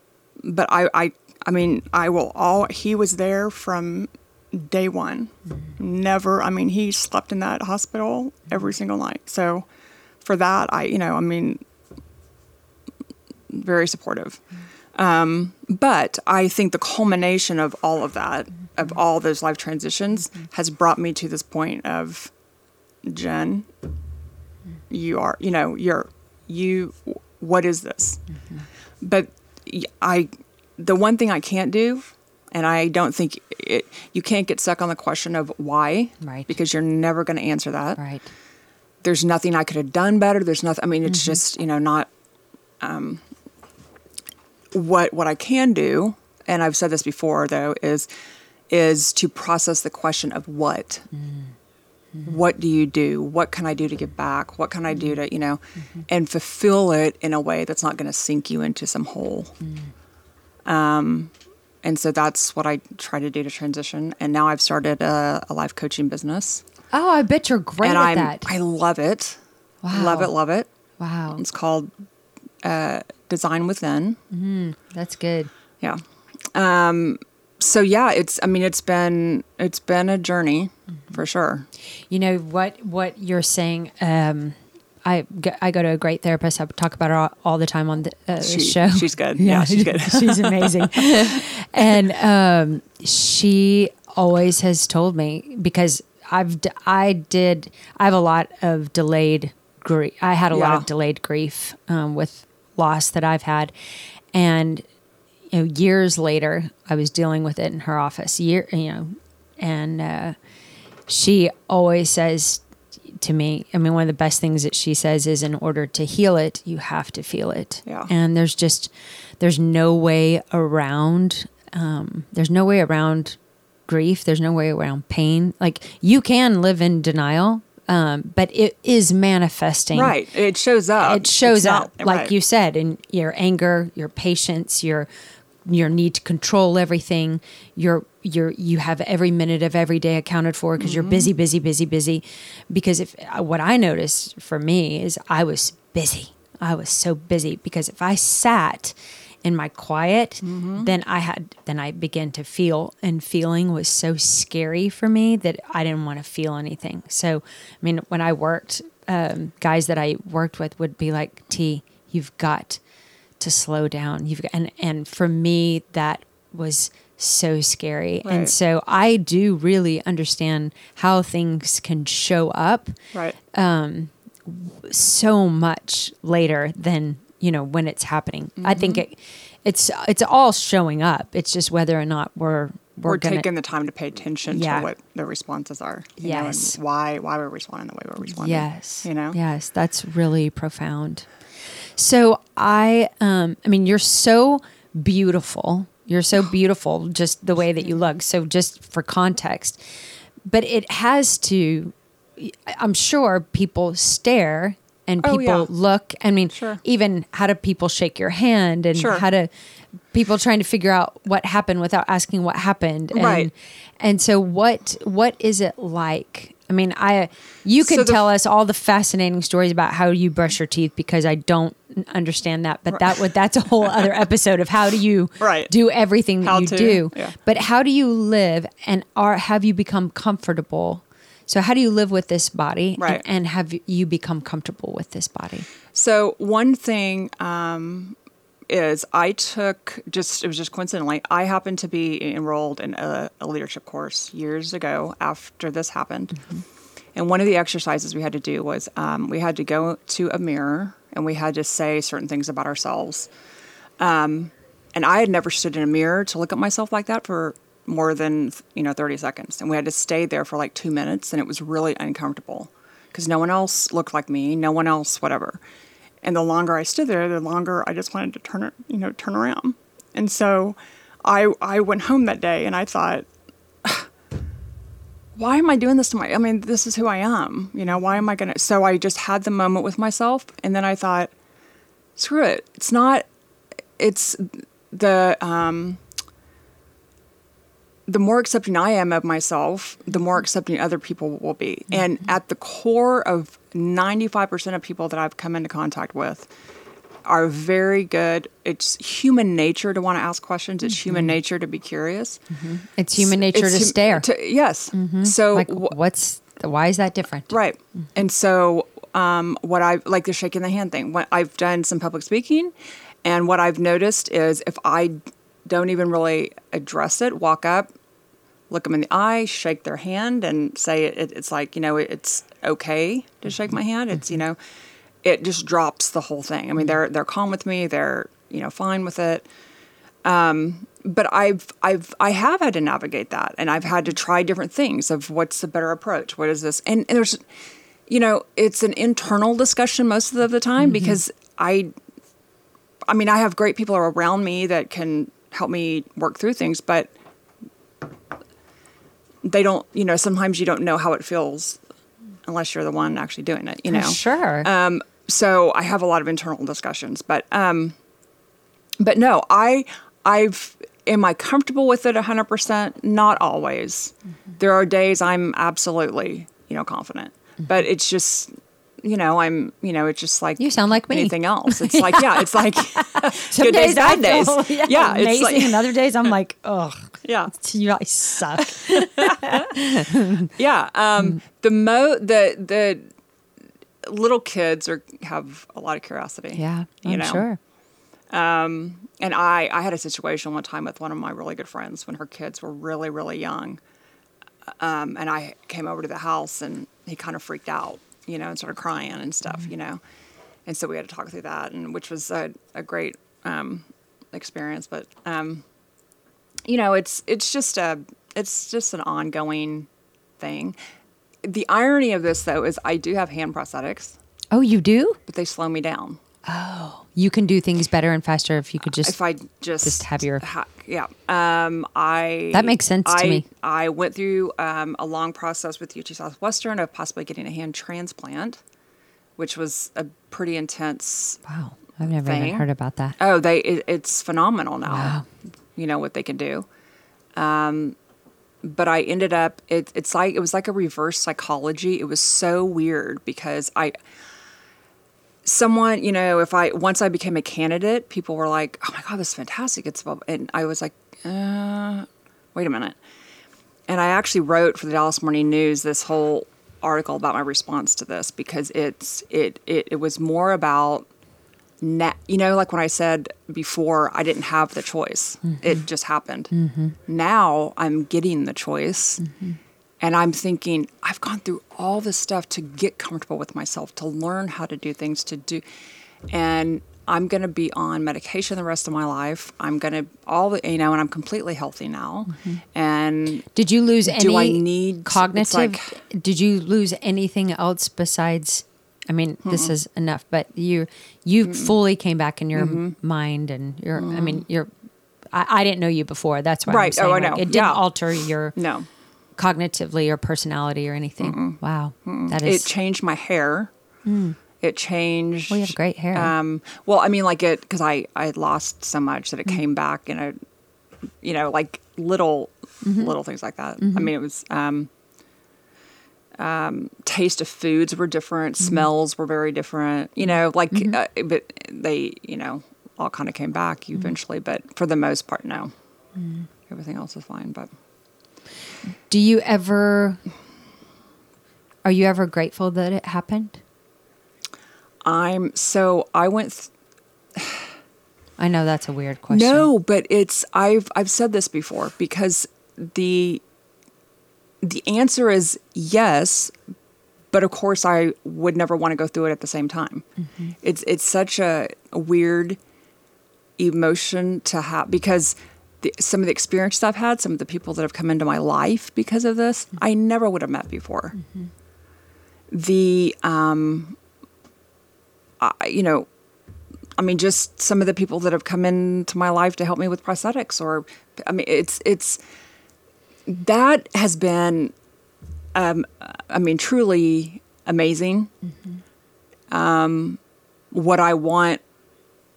but I, I, I mean, I will all. He was there from day one. Never. I mean, he slept in that hospital every single night. So for that, I, you know, I mean, very supportive. Um, but I think the culmination of all of that, of all those life transitions, has brought me to this point of Jen, you are, you know, you're, you, what is this? Mm-hmm. But i the one thing I can't do, and I don't think it, you can't get stuck on the question of why, Right. Because you're never going to answer that. Right. There's nothing I could have done better. There's nothing. I mean, it's mm-hmm. just you know not. Um, what what I can do, and I've said this before though, is is to process the question of what. Mm. What do you do? What can I do to give back? What can I do to, you know, and fulfill it in a way that's not going to sink you into some hole. Um, and so that's what I try to do to transition. And now I've started a, a life coaching business, Oh, I bet you're great and at I'm that. I love it, wow. love it, love it. Wow. It's called uh, Design Within. That's good. Yeah. Um, so yeah, it's. I mean, it's been it's been a journey for sure. You know what what you're saying. Um, I go, I go to a great therapist. I talk about her all, all the time on the uh, She- show. she's good. [LAUGHS] Yeah, she's good. [LAUGHS] she's amazing. [LAUGHS] and um, she always has told me because I've I did I have a lot of delayed grief. I had a lot of delayed grief um, with loss that I've had, and you know years later I was dealing with it in her office. Year you know, and uh, she always says to me, I mean, one of the best things that she says is in order to heal it, you have to feel it. Yeah. And there's just, there's no way around, um, there's no way around grief. There's no way around pain. Like you can live in denial, um, but it is manifesting. Right. It shows up. It shows It's not- up, like right. you said, in your anger, your patience, your your need to control everything. Your your you're you have every minute of every day accounted for because you're busy, busy, busy, busy. Because if uh, what I noticed for me is I was busy. I was so busy because if I sat in my quiet, then I had then I began to feel, and feeling was so scary for me that I didn't want to feel anything. So, I mean, when I worked, um, guys that I worked with would be like, "T, you've got to slow down." You've got, and and for me that was so scary, and so I do really understand how things can show up Right. Um so much later than you know when it's happening. I think it, it's it's all showing up. It's just whether or not we're we're, We're gonna, taking the time to pay attention Yeah. to what the responses are. You Yes. Know, and why why we're responding the way we're responding. Yes. You know. Yes, that's really profound. So I um I mean you're so beautiful. You're so [SIGHS] beautiful just the way that you look. So just for context. But it has to I'm sure people stare and Oh, people yeah. look. I mean, Sure. even how do people shake your hand and Sure. how do people trying to figure out what happened without asking what happened. And, Right. And so what what is it like? I mean, I you can So the- tell us all the fascinating stories about how you brush your teeth because I don't understand that, but that would that's a whole [LAUGHS] other episode of how do you Right. do everything that How you to, do. yeah. But how do you live and are have you become comfortable? So how do you live with this body and- Right. and, have you become comfortable with this body? So one thing um, is I took just it was just coincidentally I happened to be enrolled in a, a leadership course years ago after this happened, and one of the exercises we had to do was um, we had to go to a mirror and we had to say certain things about ourselves. Um, and I had never stood in a mirror to look at myself like that for more than you know 30 seconds. And we had to stay there for like two minutes and it was really uncomfortable because no one else looked like me no one else whatever and the longer i stood there the longer i just wanted to turn you know turn around. And so i i went home that day and i thought [SIGHS] why am i doing this to my i mean this is who i am you know why am i gonna so i just had the moment with myself and then i thought screw it. It's not it's the um the more accepting I am of myself, the more accepting other people will be. And mm-hmm. at the core of 95% of people that I've come into contact with are very good. It's human nature to want to ask questions. It's human mm-hmm. nature to be curious. Mm-hmm. It's human nature It's to hum- stare. to- yes. So like what's why is that different? Right. And so, um, what I like the shaking the hand thing. What I've done some public speaking, and what I've noticed is if I don't even really address it, walk up, look them in the eye, shake their hand, and say it, it's like you know it's okay to shake my hand. It's you know, it just drops the whole thing. I mean, they're they're calm with me. They're you know fine with it. Um, but I've I've I have had to navigate that, and I've had to try different things of what's the better approach. What is this? And, and there's, you know, it's an internal discussion most of the time because I, I mean, I have great people around me that can help me work through things, but they don't. You know, sometimes you don't know how it feels unless you're the one actually doing it. You know, Sure. um, so I have a lot of internal discussions, but um, but no, I I've am I comfortable with it hundred percent? Not always. There are days I'm absolutely you know confident, but it's just you know I'm you know it's just like You sound like me. anything else. [LAUGHS] It's like yeah, it's like [LAUGHS] Some [LAUGHS] good days, bad days. feel, Yeah, it's amazing, like- and other days I'm like, ugh, yeah. you guys suck. Yeah. Um, the mo the the little kids are have a lot of curiosity. Yeah, you I'm know. sure. And I I had a situation one time with one of my really good friends when her kids were really really young. Um, and I came over to the house and he kind of freaked out, you know, and started crying and stuff, you know. And so we had to talk through that, and which was a, a great um, experience. But um, you know, it's it's just a it's just an ongoing thing. The irony of this though is I do have hand prosthetics, Oh, you do? but they slow me down. Oh, you can do things better and faster if you could just. if I just just have your- ha- yeah. Um, I That makes sense to I, me. I went through um, a long process with UT Southwestern of possibly getting a hand transplant, which was a pretty intense. wow, I've never even heard about that. Oh, they it, it's phenomenal now. Wow. You know what they can do. Um, but I ended up it, it's like it was like a reverse psychology. It was so weird because I someone, you know, if I once I became a candidate, people were like, "Oh my god, this is fantastic!" It's and I was like, uh, "Wait a minute." And I actually wrote for the Dallas Morning News this whole article about my response to this because it's it it, it was more about na- you know like when I said before I didn't have the choice. Mm-hmm. It just happened. Mm-hmm. Now I'm getting the choice. Mm-hmm. And I'm thinking, I've gone through all this stuff to get comfortable with myself, to learn how to do things, to do. And I'm going to be on medication the rest of my life. I'm going to, all the, you know, and I'm completely healthy now. And Did you lose any Do I need- cognitive? like- did you lose anything else besides? I mean, this is enough, but you you fully came back in your Mm-hmm. mind and your. I mean, your. I, I didn't know you before. That's why. Right. Oh, I like, know. it didn't Yeah. alter your no, cognitively or personality or anything. Wow, that is. It changed my hair. It changed. well, you have great hair. Um, well, I mean, like it because I I lost so much that it came back in a, you know, like little little things like that. I mean, it was um, um, taste of foods were different, smells were very different. You know, like uh, but they you know all kind of came back eventually, but for the most part, no. Everything else is fine, but Do you ever? Are you ever grateful that it happened? I'm so I went. Th- [SIGHS] I know that's a weird question. No, but it's I've I've said this before because the the answer is yes, but of course I would never want to go through it at the same time. Mm-hmm. It's it's such a, a weird emotion to have because the, some of the experiences I've had, some of the people that have come into my life because of this, I never would have met before. The um, I, you know, I mean, just some of the people that have come into my life to help me with prosthetics, or I mean, it's it's that has been, um, I mean, truly amazing. Um, what I want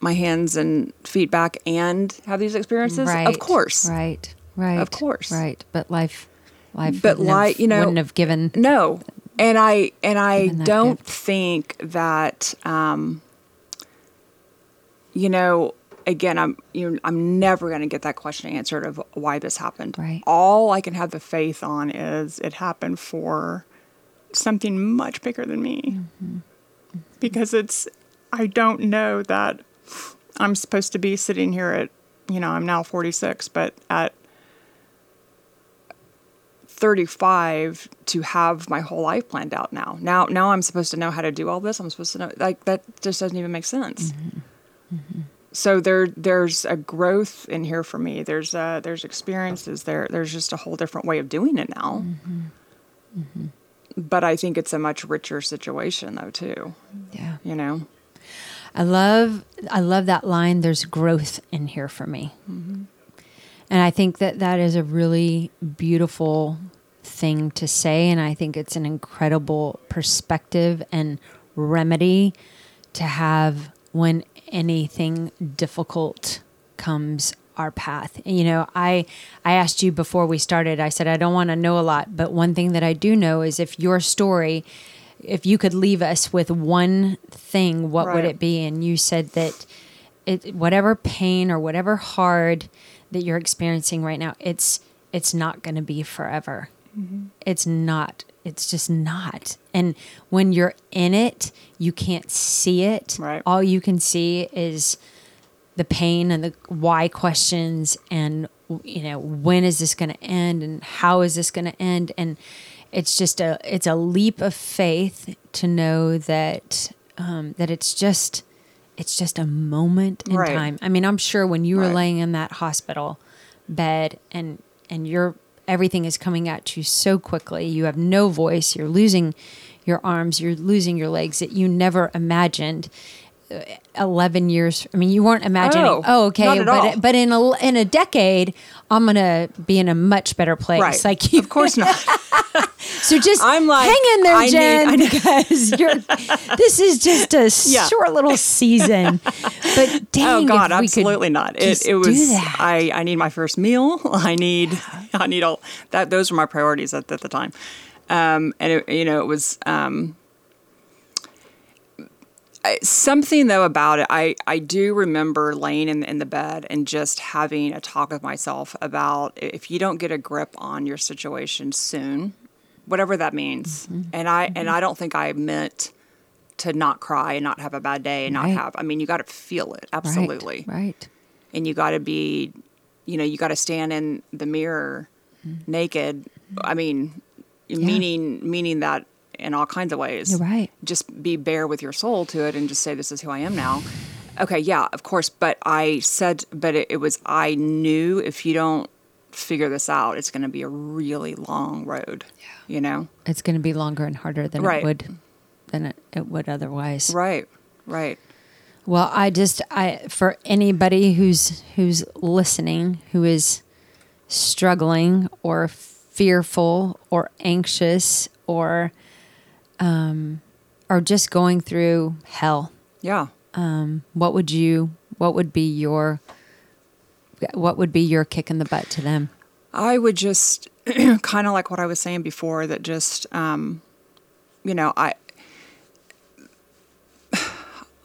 my hands and feet back and have these experiences, right? of course, right, right, Of course. right. But life, life, But wouldn't have- li- you know- wouldn't have given. No, and I and I don't gift. think that um, you know. Again, I'm you I'm never going to get that question answered of why this happened. Right. All I can have the faith on is it happened for something much bigger than me. Because it's I don't know that I'm supposed to be sitting here at you know I'm now 46, but at 35 to have my whole life planned out now. Now, now I'm supposed to know how to do all this. I'm supposed to know like that just doesn't even make sense. Mm-hmm. Mm-hmm. So there, there's a growth in here for me. There's uh, there's experiences there. There's just a whole different way of doing it now. Mm-hmm. But I think it's a much richer situation though too. Yeah. You know. I love I love that line there's growth in here for me. Mm-hmm. And I think that that is a really beautiful thing to say and I think it's an incredible perspective and remedy to have when anything difficult comes our path. And, you know, I I asked you before we started. I said I don't want to know a lot, but one thing that I do know is if your story if you could leave us with one thing, what would it be? And you said that it whatever pain or whatever hard that you're experiencing right now, it's it's not going to be forever. Mm-hmm. It's not. It's just not. And when you're in it, you can't see it. Right. All you can see is the pain and the why questions and you know when is this going to end and how is this going to end and it's just a it's a leap of faith to know that um, that it's just it's just a moment in Right. time. I mean, I'm sure when you were Right. laying in that hospital bed and and you're everything is coming at you so quickly, you have no voice, you're losing your arms, you're losing your legs that you never imagined. uh, 11 years i mean you weren't imagining Oh, oh, okay not at but all. but in a in a decade i'm gonna be in a much better place Right. like you Of course not. [LAUGHS] so just I'm like, hang in there I jen need- because you're this is just a [LAUGHS] Yeah. short little season but dang Oh God, if we could absolutely not. It it was. I I need my first meal. [LAUGHS] I need I need all that those were my priorities at, at the time. Um and it, you know it was um something though about it I I do remember laying in in the bed and just having a talk with myself about if you don't get a grip on your situation soon whatever that means. Mm-hmm. and I and I don't think I meant to not cry and not have a bad day and not have I mean you got to feel it absolutely. Right. And you got to be you know you got to stand in the mirror Mm-hmm. naked. I mean meaning meaning that in all kinds of ways You're right. just be bare with your soul to it and just say this is who i am now okay yeah of course but i said but it, it was i knew if you don't figure this out it's going to be a really long road yeah. you know it's going to be longer and harder than Right. it would than it, it would otherwise right right Well, I just I for anybody who's who's listening who is struggling or fearful or anxious or um or just going through hell, yeah Um, what would you what would be your what would be your kick in the butt to them? I would just [CLEARS THROAT] kind of like what I was saying before that just um, you know I [SIGHS]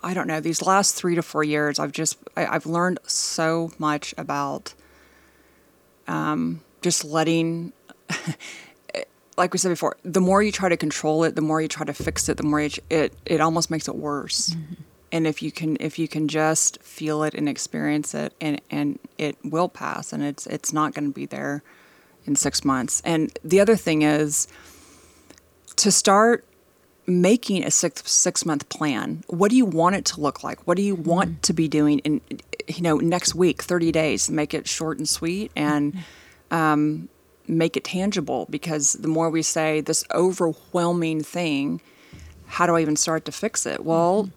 I don't know these last three to four years I've just I, I've learned so much about um, just letting [LAUGHS] like we said before the more you try to control it the more you try to fix it the more you, it it almost makes it worse. Mm-hmm. And if you can if you can just feel it and experience it and and it will pass and it's it's not going to be there in 6 months. And the other thing is to start making a six six month plan what do you want it to look like? What do you want mm-hmm. to be doing in you know next week 30 days make it short and sweet? And mm-hmm. um, make it tangible because the more we say this overwhelming thing how do i even start to fix it well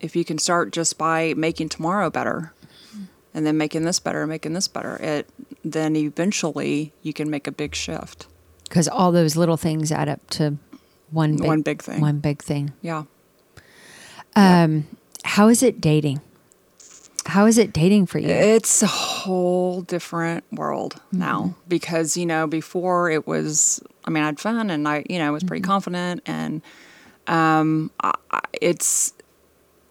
if you can start just by making tomorrow better and then making this better and making this better it then eventually you can make a big shift Cuz all those little things add up to one big, One big thing. One big thing. yeah Um how is it dating? How is it dating for you? It's a whole different world now because, you know, before it was, I mean, I had fun and I, you know, was pretty confident and um, I, it's,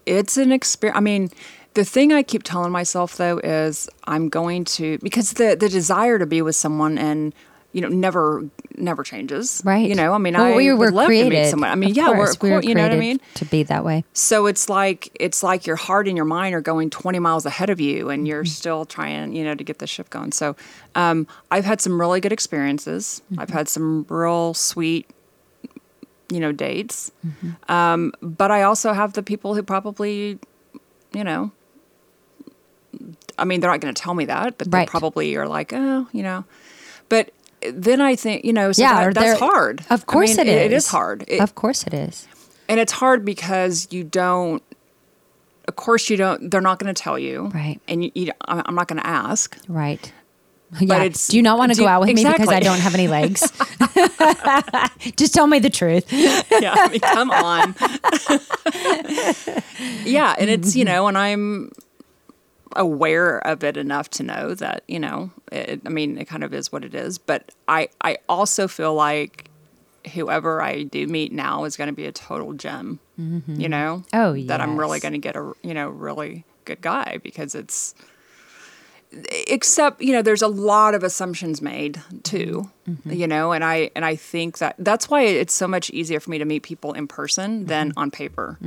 it's an experience. I mean, the thing I keep telling myself though is I'm going to, because the, the desire to be with someone and you know, never never changes. Right. You know, I mean, well, I we would were love created. to meet someone. I mean, of yeah, course, we're, we were you know what I mean? to be that way. So it's like it's like your heart and your mind are going 20 miles ahead of you, and Mm-hmm. you're still trying, you know, to get the ship going. So um, I've had some really good experiences. Mm-hmm. I've had some real sweet, you know, dates. Mm-hmm. Um, but I also have the people who probably, you know, I mean, they're not going to tell me that, but they Right. probably are like, oh, you know. But then I think, you know, so Yeah, that- that's hard. Of I course mean, it is. It is hard. It- of course it is. and it's hard because you don't of course you don't they're not going to tell you Right. and you, you i'm not going to ask Right. Yeah. it's- Do you not want to go out with me because I don't have any legs? [LAUGHS] Just tell me the truth. yeah i mean come on [LAUGHS] yeah and it's you [LAUGHS] know and i'm aware of it enough to know that you know it, i mean it kind of is what it is. But i i also feel like whoever i do meet now is going to be a total gem mm-hmm. you know? Oh, that i'm really going to get a you know really good guy because it's except you know there's a lot of assumptions made too Mm-hmm. you know and i and i think that that's why it's so much easier for me to meet people in person than Mm-hmm. on paper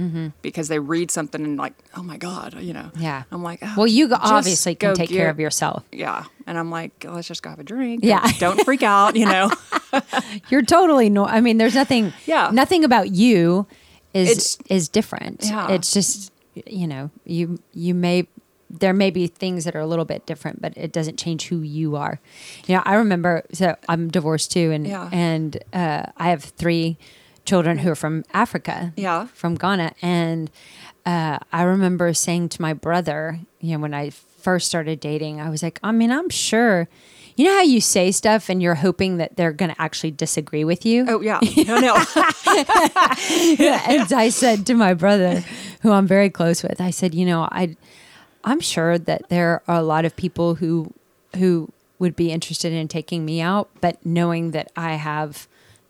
because they read something and like oh my god you know Yeah. i'm like oh, Well, you obviously can take get- care of yourself. yeah and i'm like let's just go have a drink Yeah. don't freak out you know [LAUGHS] You're totally no. I mean, there's nothing. Yeah. Nothing about you is It's- is different. Yeah. It's just you know you you may there may be things that are a little bit different, but it doesn't change who you are. You know, I remember. So I'm divorced too, and Yeah. and uh, I have three children who are from Africa. Yeah. From Ghana, and uh, I remember saying to my brother, you know, when I first started dating, I was like, I mean, I'm sure. You know how you say stuff and you're hoping that they're going to actually disagree with you? oh yeah [LAUGHS] no no [LAUGHS] and I said to my brother, who I'm very close with, I said, you know, I, I'm sure that there are a lot of people who, who would be interested in taking me out, but knowing that I have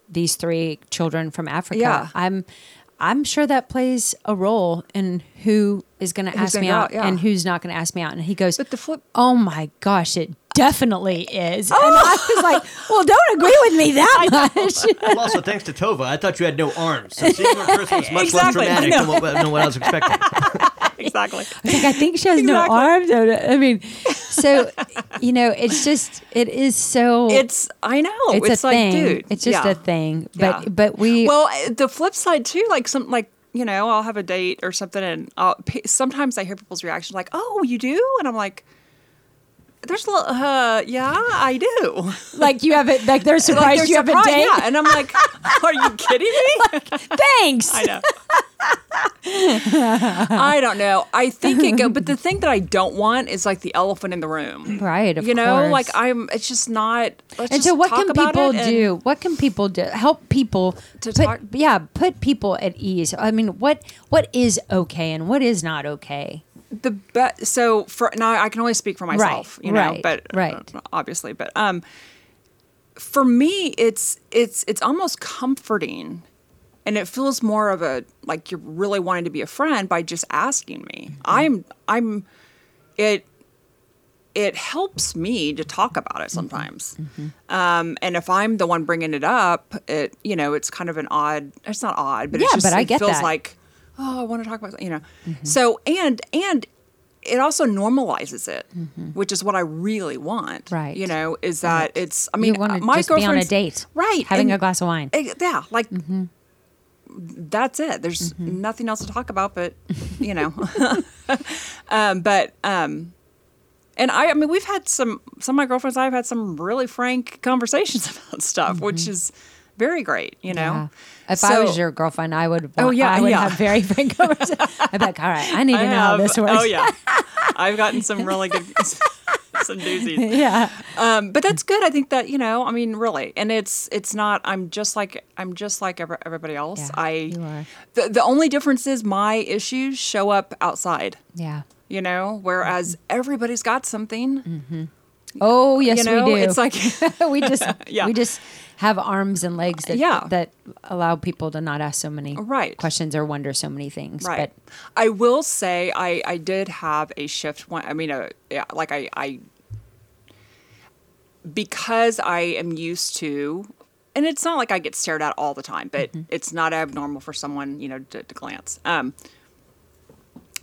these three children from Africa, Yeah. I'm, I'm sure that plays a role in who is going to ask gonna me go out out, yeah. and who's not going to ask me out. And he goes, but the flip "Oh my gosh, it definitely is." Oh. And I was like, "Well, don't agree with me that [LAUGHS] much." Well, also thanks to Tova, I thought you had no arms. So seeing her in person was much Exactly, less dramatic than what, than what I was expecting. [LAUGHS] [LAUGHS] exactly I like I think she has no arms. I mean, so [LAUGHS] you know, it's just it is so. it's i know it's, it's, a like thing. dude it's just yeah. a thing. But Yeah. but we Well, the flip side too, like some like you know, I'll have a date or something, and I'll, sometimes I hear people's reaction like, "Oh, you do," and I'm like, "There's a little, uh, yeah, I do." [LAUGHS] like you have it. Like they're Like, surprised they're you have a date. yeah, and I'm like, "Are you kidding me?" Thanks. I know. [LAUGHS] I don't know. I think it go, but the thing that I don't want is like the elephant in the room. Right. Of you know, course. like I'm. It's just not. Let's and just so what can people do what can people do help people To put, talk- yeah put people at ease i mean what what is okay and what is not okay the be- so for now I can only speak for myself, you know, right, but right. uh, obviously, but um, for me, it's it's it's almost comforting, and it feels more of a like you're really wanting to be a friend by just asking me. Mm-hmm. I'm I'm it it helps me to talk about Mm-hmm. it sometimes. Um, and if I'm the one bringing it up, it you know it's kind of an odd. It's not odd, but Yeah, it's just but I it get feels that. like oh I want to talk about you know. So and and it also normalizes it, which is what I really want. Mm-hmm. Right. You know, is that it's I mean you want to my just be on a date right? having and- a glass of wine Eh, Yeah, like Mm-hmm. That's it. There's nothing else to talk about, but you know. [LAUGHS] um, but um, and I, I mean, we've had some. Some of my girlfriends, I have had some really frank conversations [LAUGHS] about stuff, which is very great. You know. Mm-hmm. Yeah. If I was your girlfriend, I would. Oh, yeah, I would yeah. have very frank [LAUGHS] conversation. I'd be like, all right, I need to I know how this works. Oh yeah, I've gotten some really good. [LAUGHS] Some doozies, [LAUGHS] yeah, um, but that's good. I think that you know, I mean, really, and it's it's not. I'm just like I'm just like every, everybody else. Yeah, I you are. The, the only difference is my issues show up outside. yeah. you know whereas everybody's got something Oh yes, you know we do. it's like [LAUGHS] we just [LAUGHS] Yeah. we just have arms and legs that Yeah. that allow people to not ask so many Right. questions or wonder so many things. right i will say i i did have a shift one i mean uh, yeah like i i because I am used to, and it's not like I get stared at all the time, but it's not abnormal for someone, you know, to, to glance. Um,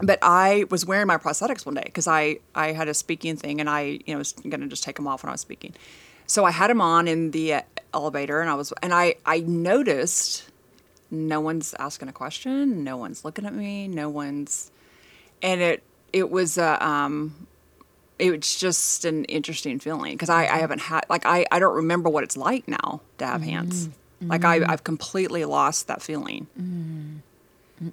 but I was wearing my prosthetics one day because I, I had a speaking thing and I, you know, was going to just take them off when I was speaking. So I had them on in the uh, elevator and I was, and I, I noticed no one's asking a question. No one's looking at me. No one's, and it, it was, uh, um, it was just an interesting feeling because I, I haven't had, like, I, I don't remember what it's like now to have hands. Like I, I've completely lost that feeling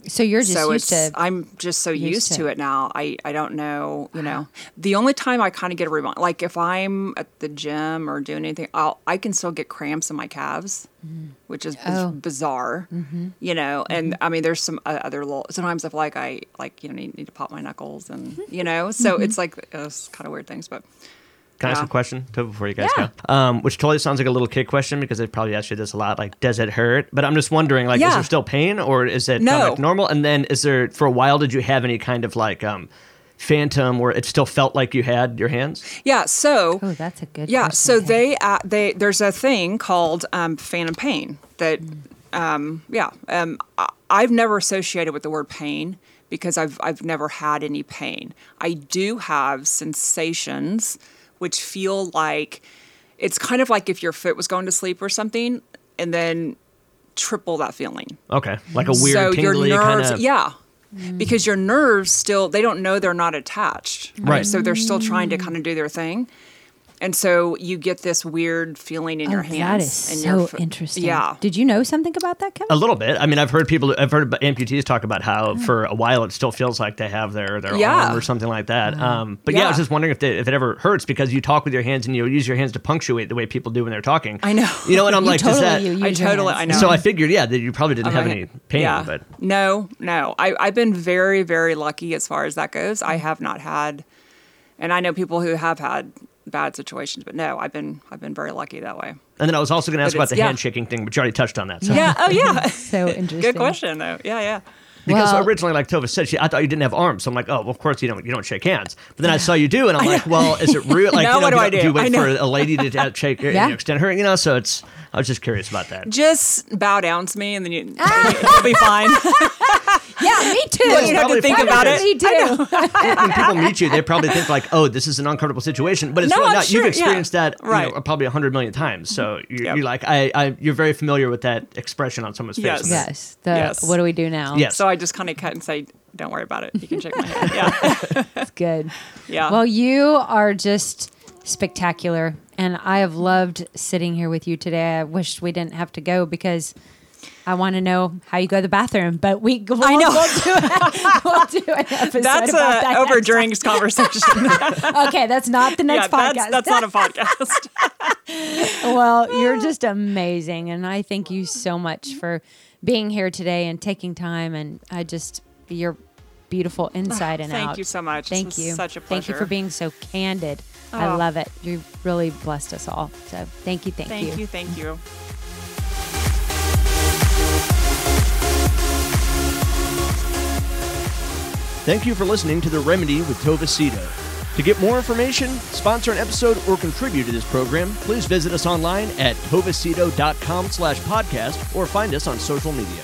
So you're just so used to. I'm just so used used, to to, it. now. I I don't know. You know, uh-huh. the only time I kind of get a remind, like if I'm at the gym or doing anything, I'll I can still get cramps in my calves, mm-hmm. which is Oh. bizarre. Mm-hmm. You know, mm-hmm. and I mean, there's some uh, other little. Sometimes I feel like I like you know need, need to pop my knuckles and you know, [LAUGHS] so it's like uh, it's kind of weird things, but. Can I ask a question Tova, before you guys Yeah. go? Um, which totally sounds like a little kid question because they probably asked you this a lot. Like, does it hurt? But I'm just wondering, like, is there still pain or is it No. like normal? And then is there for a while? Did you have any kind of like um, phantom where it still felt like you had your hands? Yeah. So. oh, that's a good. Yeah, so they uh, they there's a thing called um, phantom pain that um, yeah um, I- I've never associated with the word pain because I've I've never had any pain. I do have sensations which feel like it's kind of like if your foot was going to sleep or something, and then triple that feeling Okay, like a weird so your tingly kind of. yeah mm. because your nerves still they don't know they're not attached Right. so they're still trying to kind of do their thing and so you get this weird feeling in Oh, your hands is and so your fo- interesting. yeah Did you know something about that, Kevin? A little bit. I mean, I've heard people, I've heard amputees talk about how for a while it still feels like they have their their Yeah. arm or something like that. Um, but yeah. I was just wondering if, they, if it ever hurts because you talk with your hands and you use your hands to punctuate the way people do when they're talking. I know. You know, and I'm You like, does totally that? you I your totally- hands. I know. So I figured, yeah, that you probably didn't have any pain, yeah but no no I, i've been very very lucky as far as that goes i have not had and i know people who have had bad situations but no i've been i've been very lucky that way and then I was also going to ask But about the yeah. handshaking thing, but you already touched on that. So. yeah oh yeah [LAUGHS] So [LAUGHS] interesting. good question though yeah yeah Because Well- originally, like Tova said, she, I thought you didn't have arms. So I'm like, oh, well, of course you don't. You don't shake hands. But then I saw you do, and I'm like, well, is it [LAUGHS] real? Like, Now you know, what do I you, do? you wait for a lady to uh, shake, you Yeah. know, extend her? You know, so it's. I was just curious about that. just bow down to me and then you, [LAUGHS] you'll be fine [LAUGHS] Yeah, me too. You don't have to think about it. Me too. when people meet you, they probably think like, "Oh, this is an uncomfortable situation," but it's No, really not. You've experienced yeah. that, you Right. know, probably a hundred million times. So you're, Yep. you're like, I, I, you're very familiar with that expression on someone's face. Yes. Yes. The Yes. what do we do now? Yes. So I just kind of cut and say, "Don't worry about it. You can shake my hand." Yeah, [LAUGHS] it's good. yeah. Well, you are just spectacular, and I have loved sitting here with you today. I wish we didn't have to go because I want to know how you go to the bathroom. But we, we'll, I know. we'll do, it. [LAUGHS] we'll do an episode that's about a that over drinks conversation. [LAUGHS] Okay, that's not the yeah, next podcast. that's that's not a podcast. well, you're just amazing, and I thank you so much for being here today and taking time. And I just you're beautiful ah, inside and Thank out. Thank you so much. Thank This you. such a pleasure. Thank you for being so candid. I Oh. love it. You really blessed us all. So thank you. Thank, Thank you, thank you. Thank you for listening to The Remedy with Tova Cito. To get more information, sponsor an episode, or contribute to this program, please visit us online at tovacito.com slash podcast or find us on social media.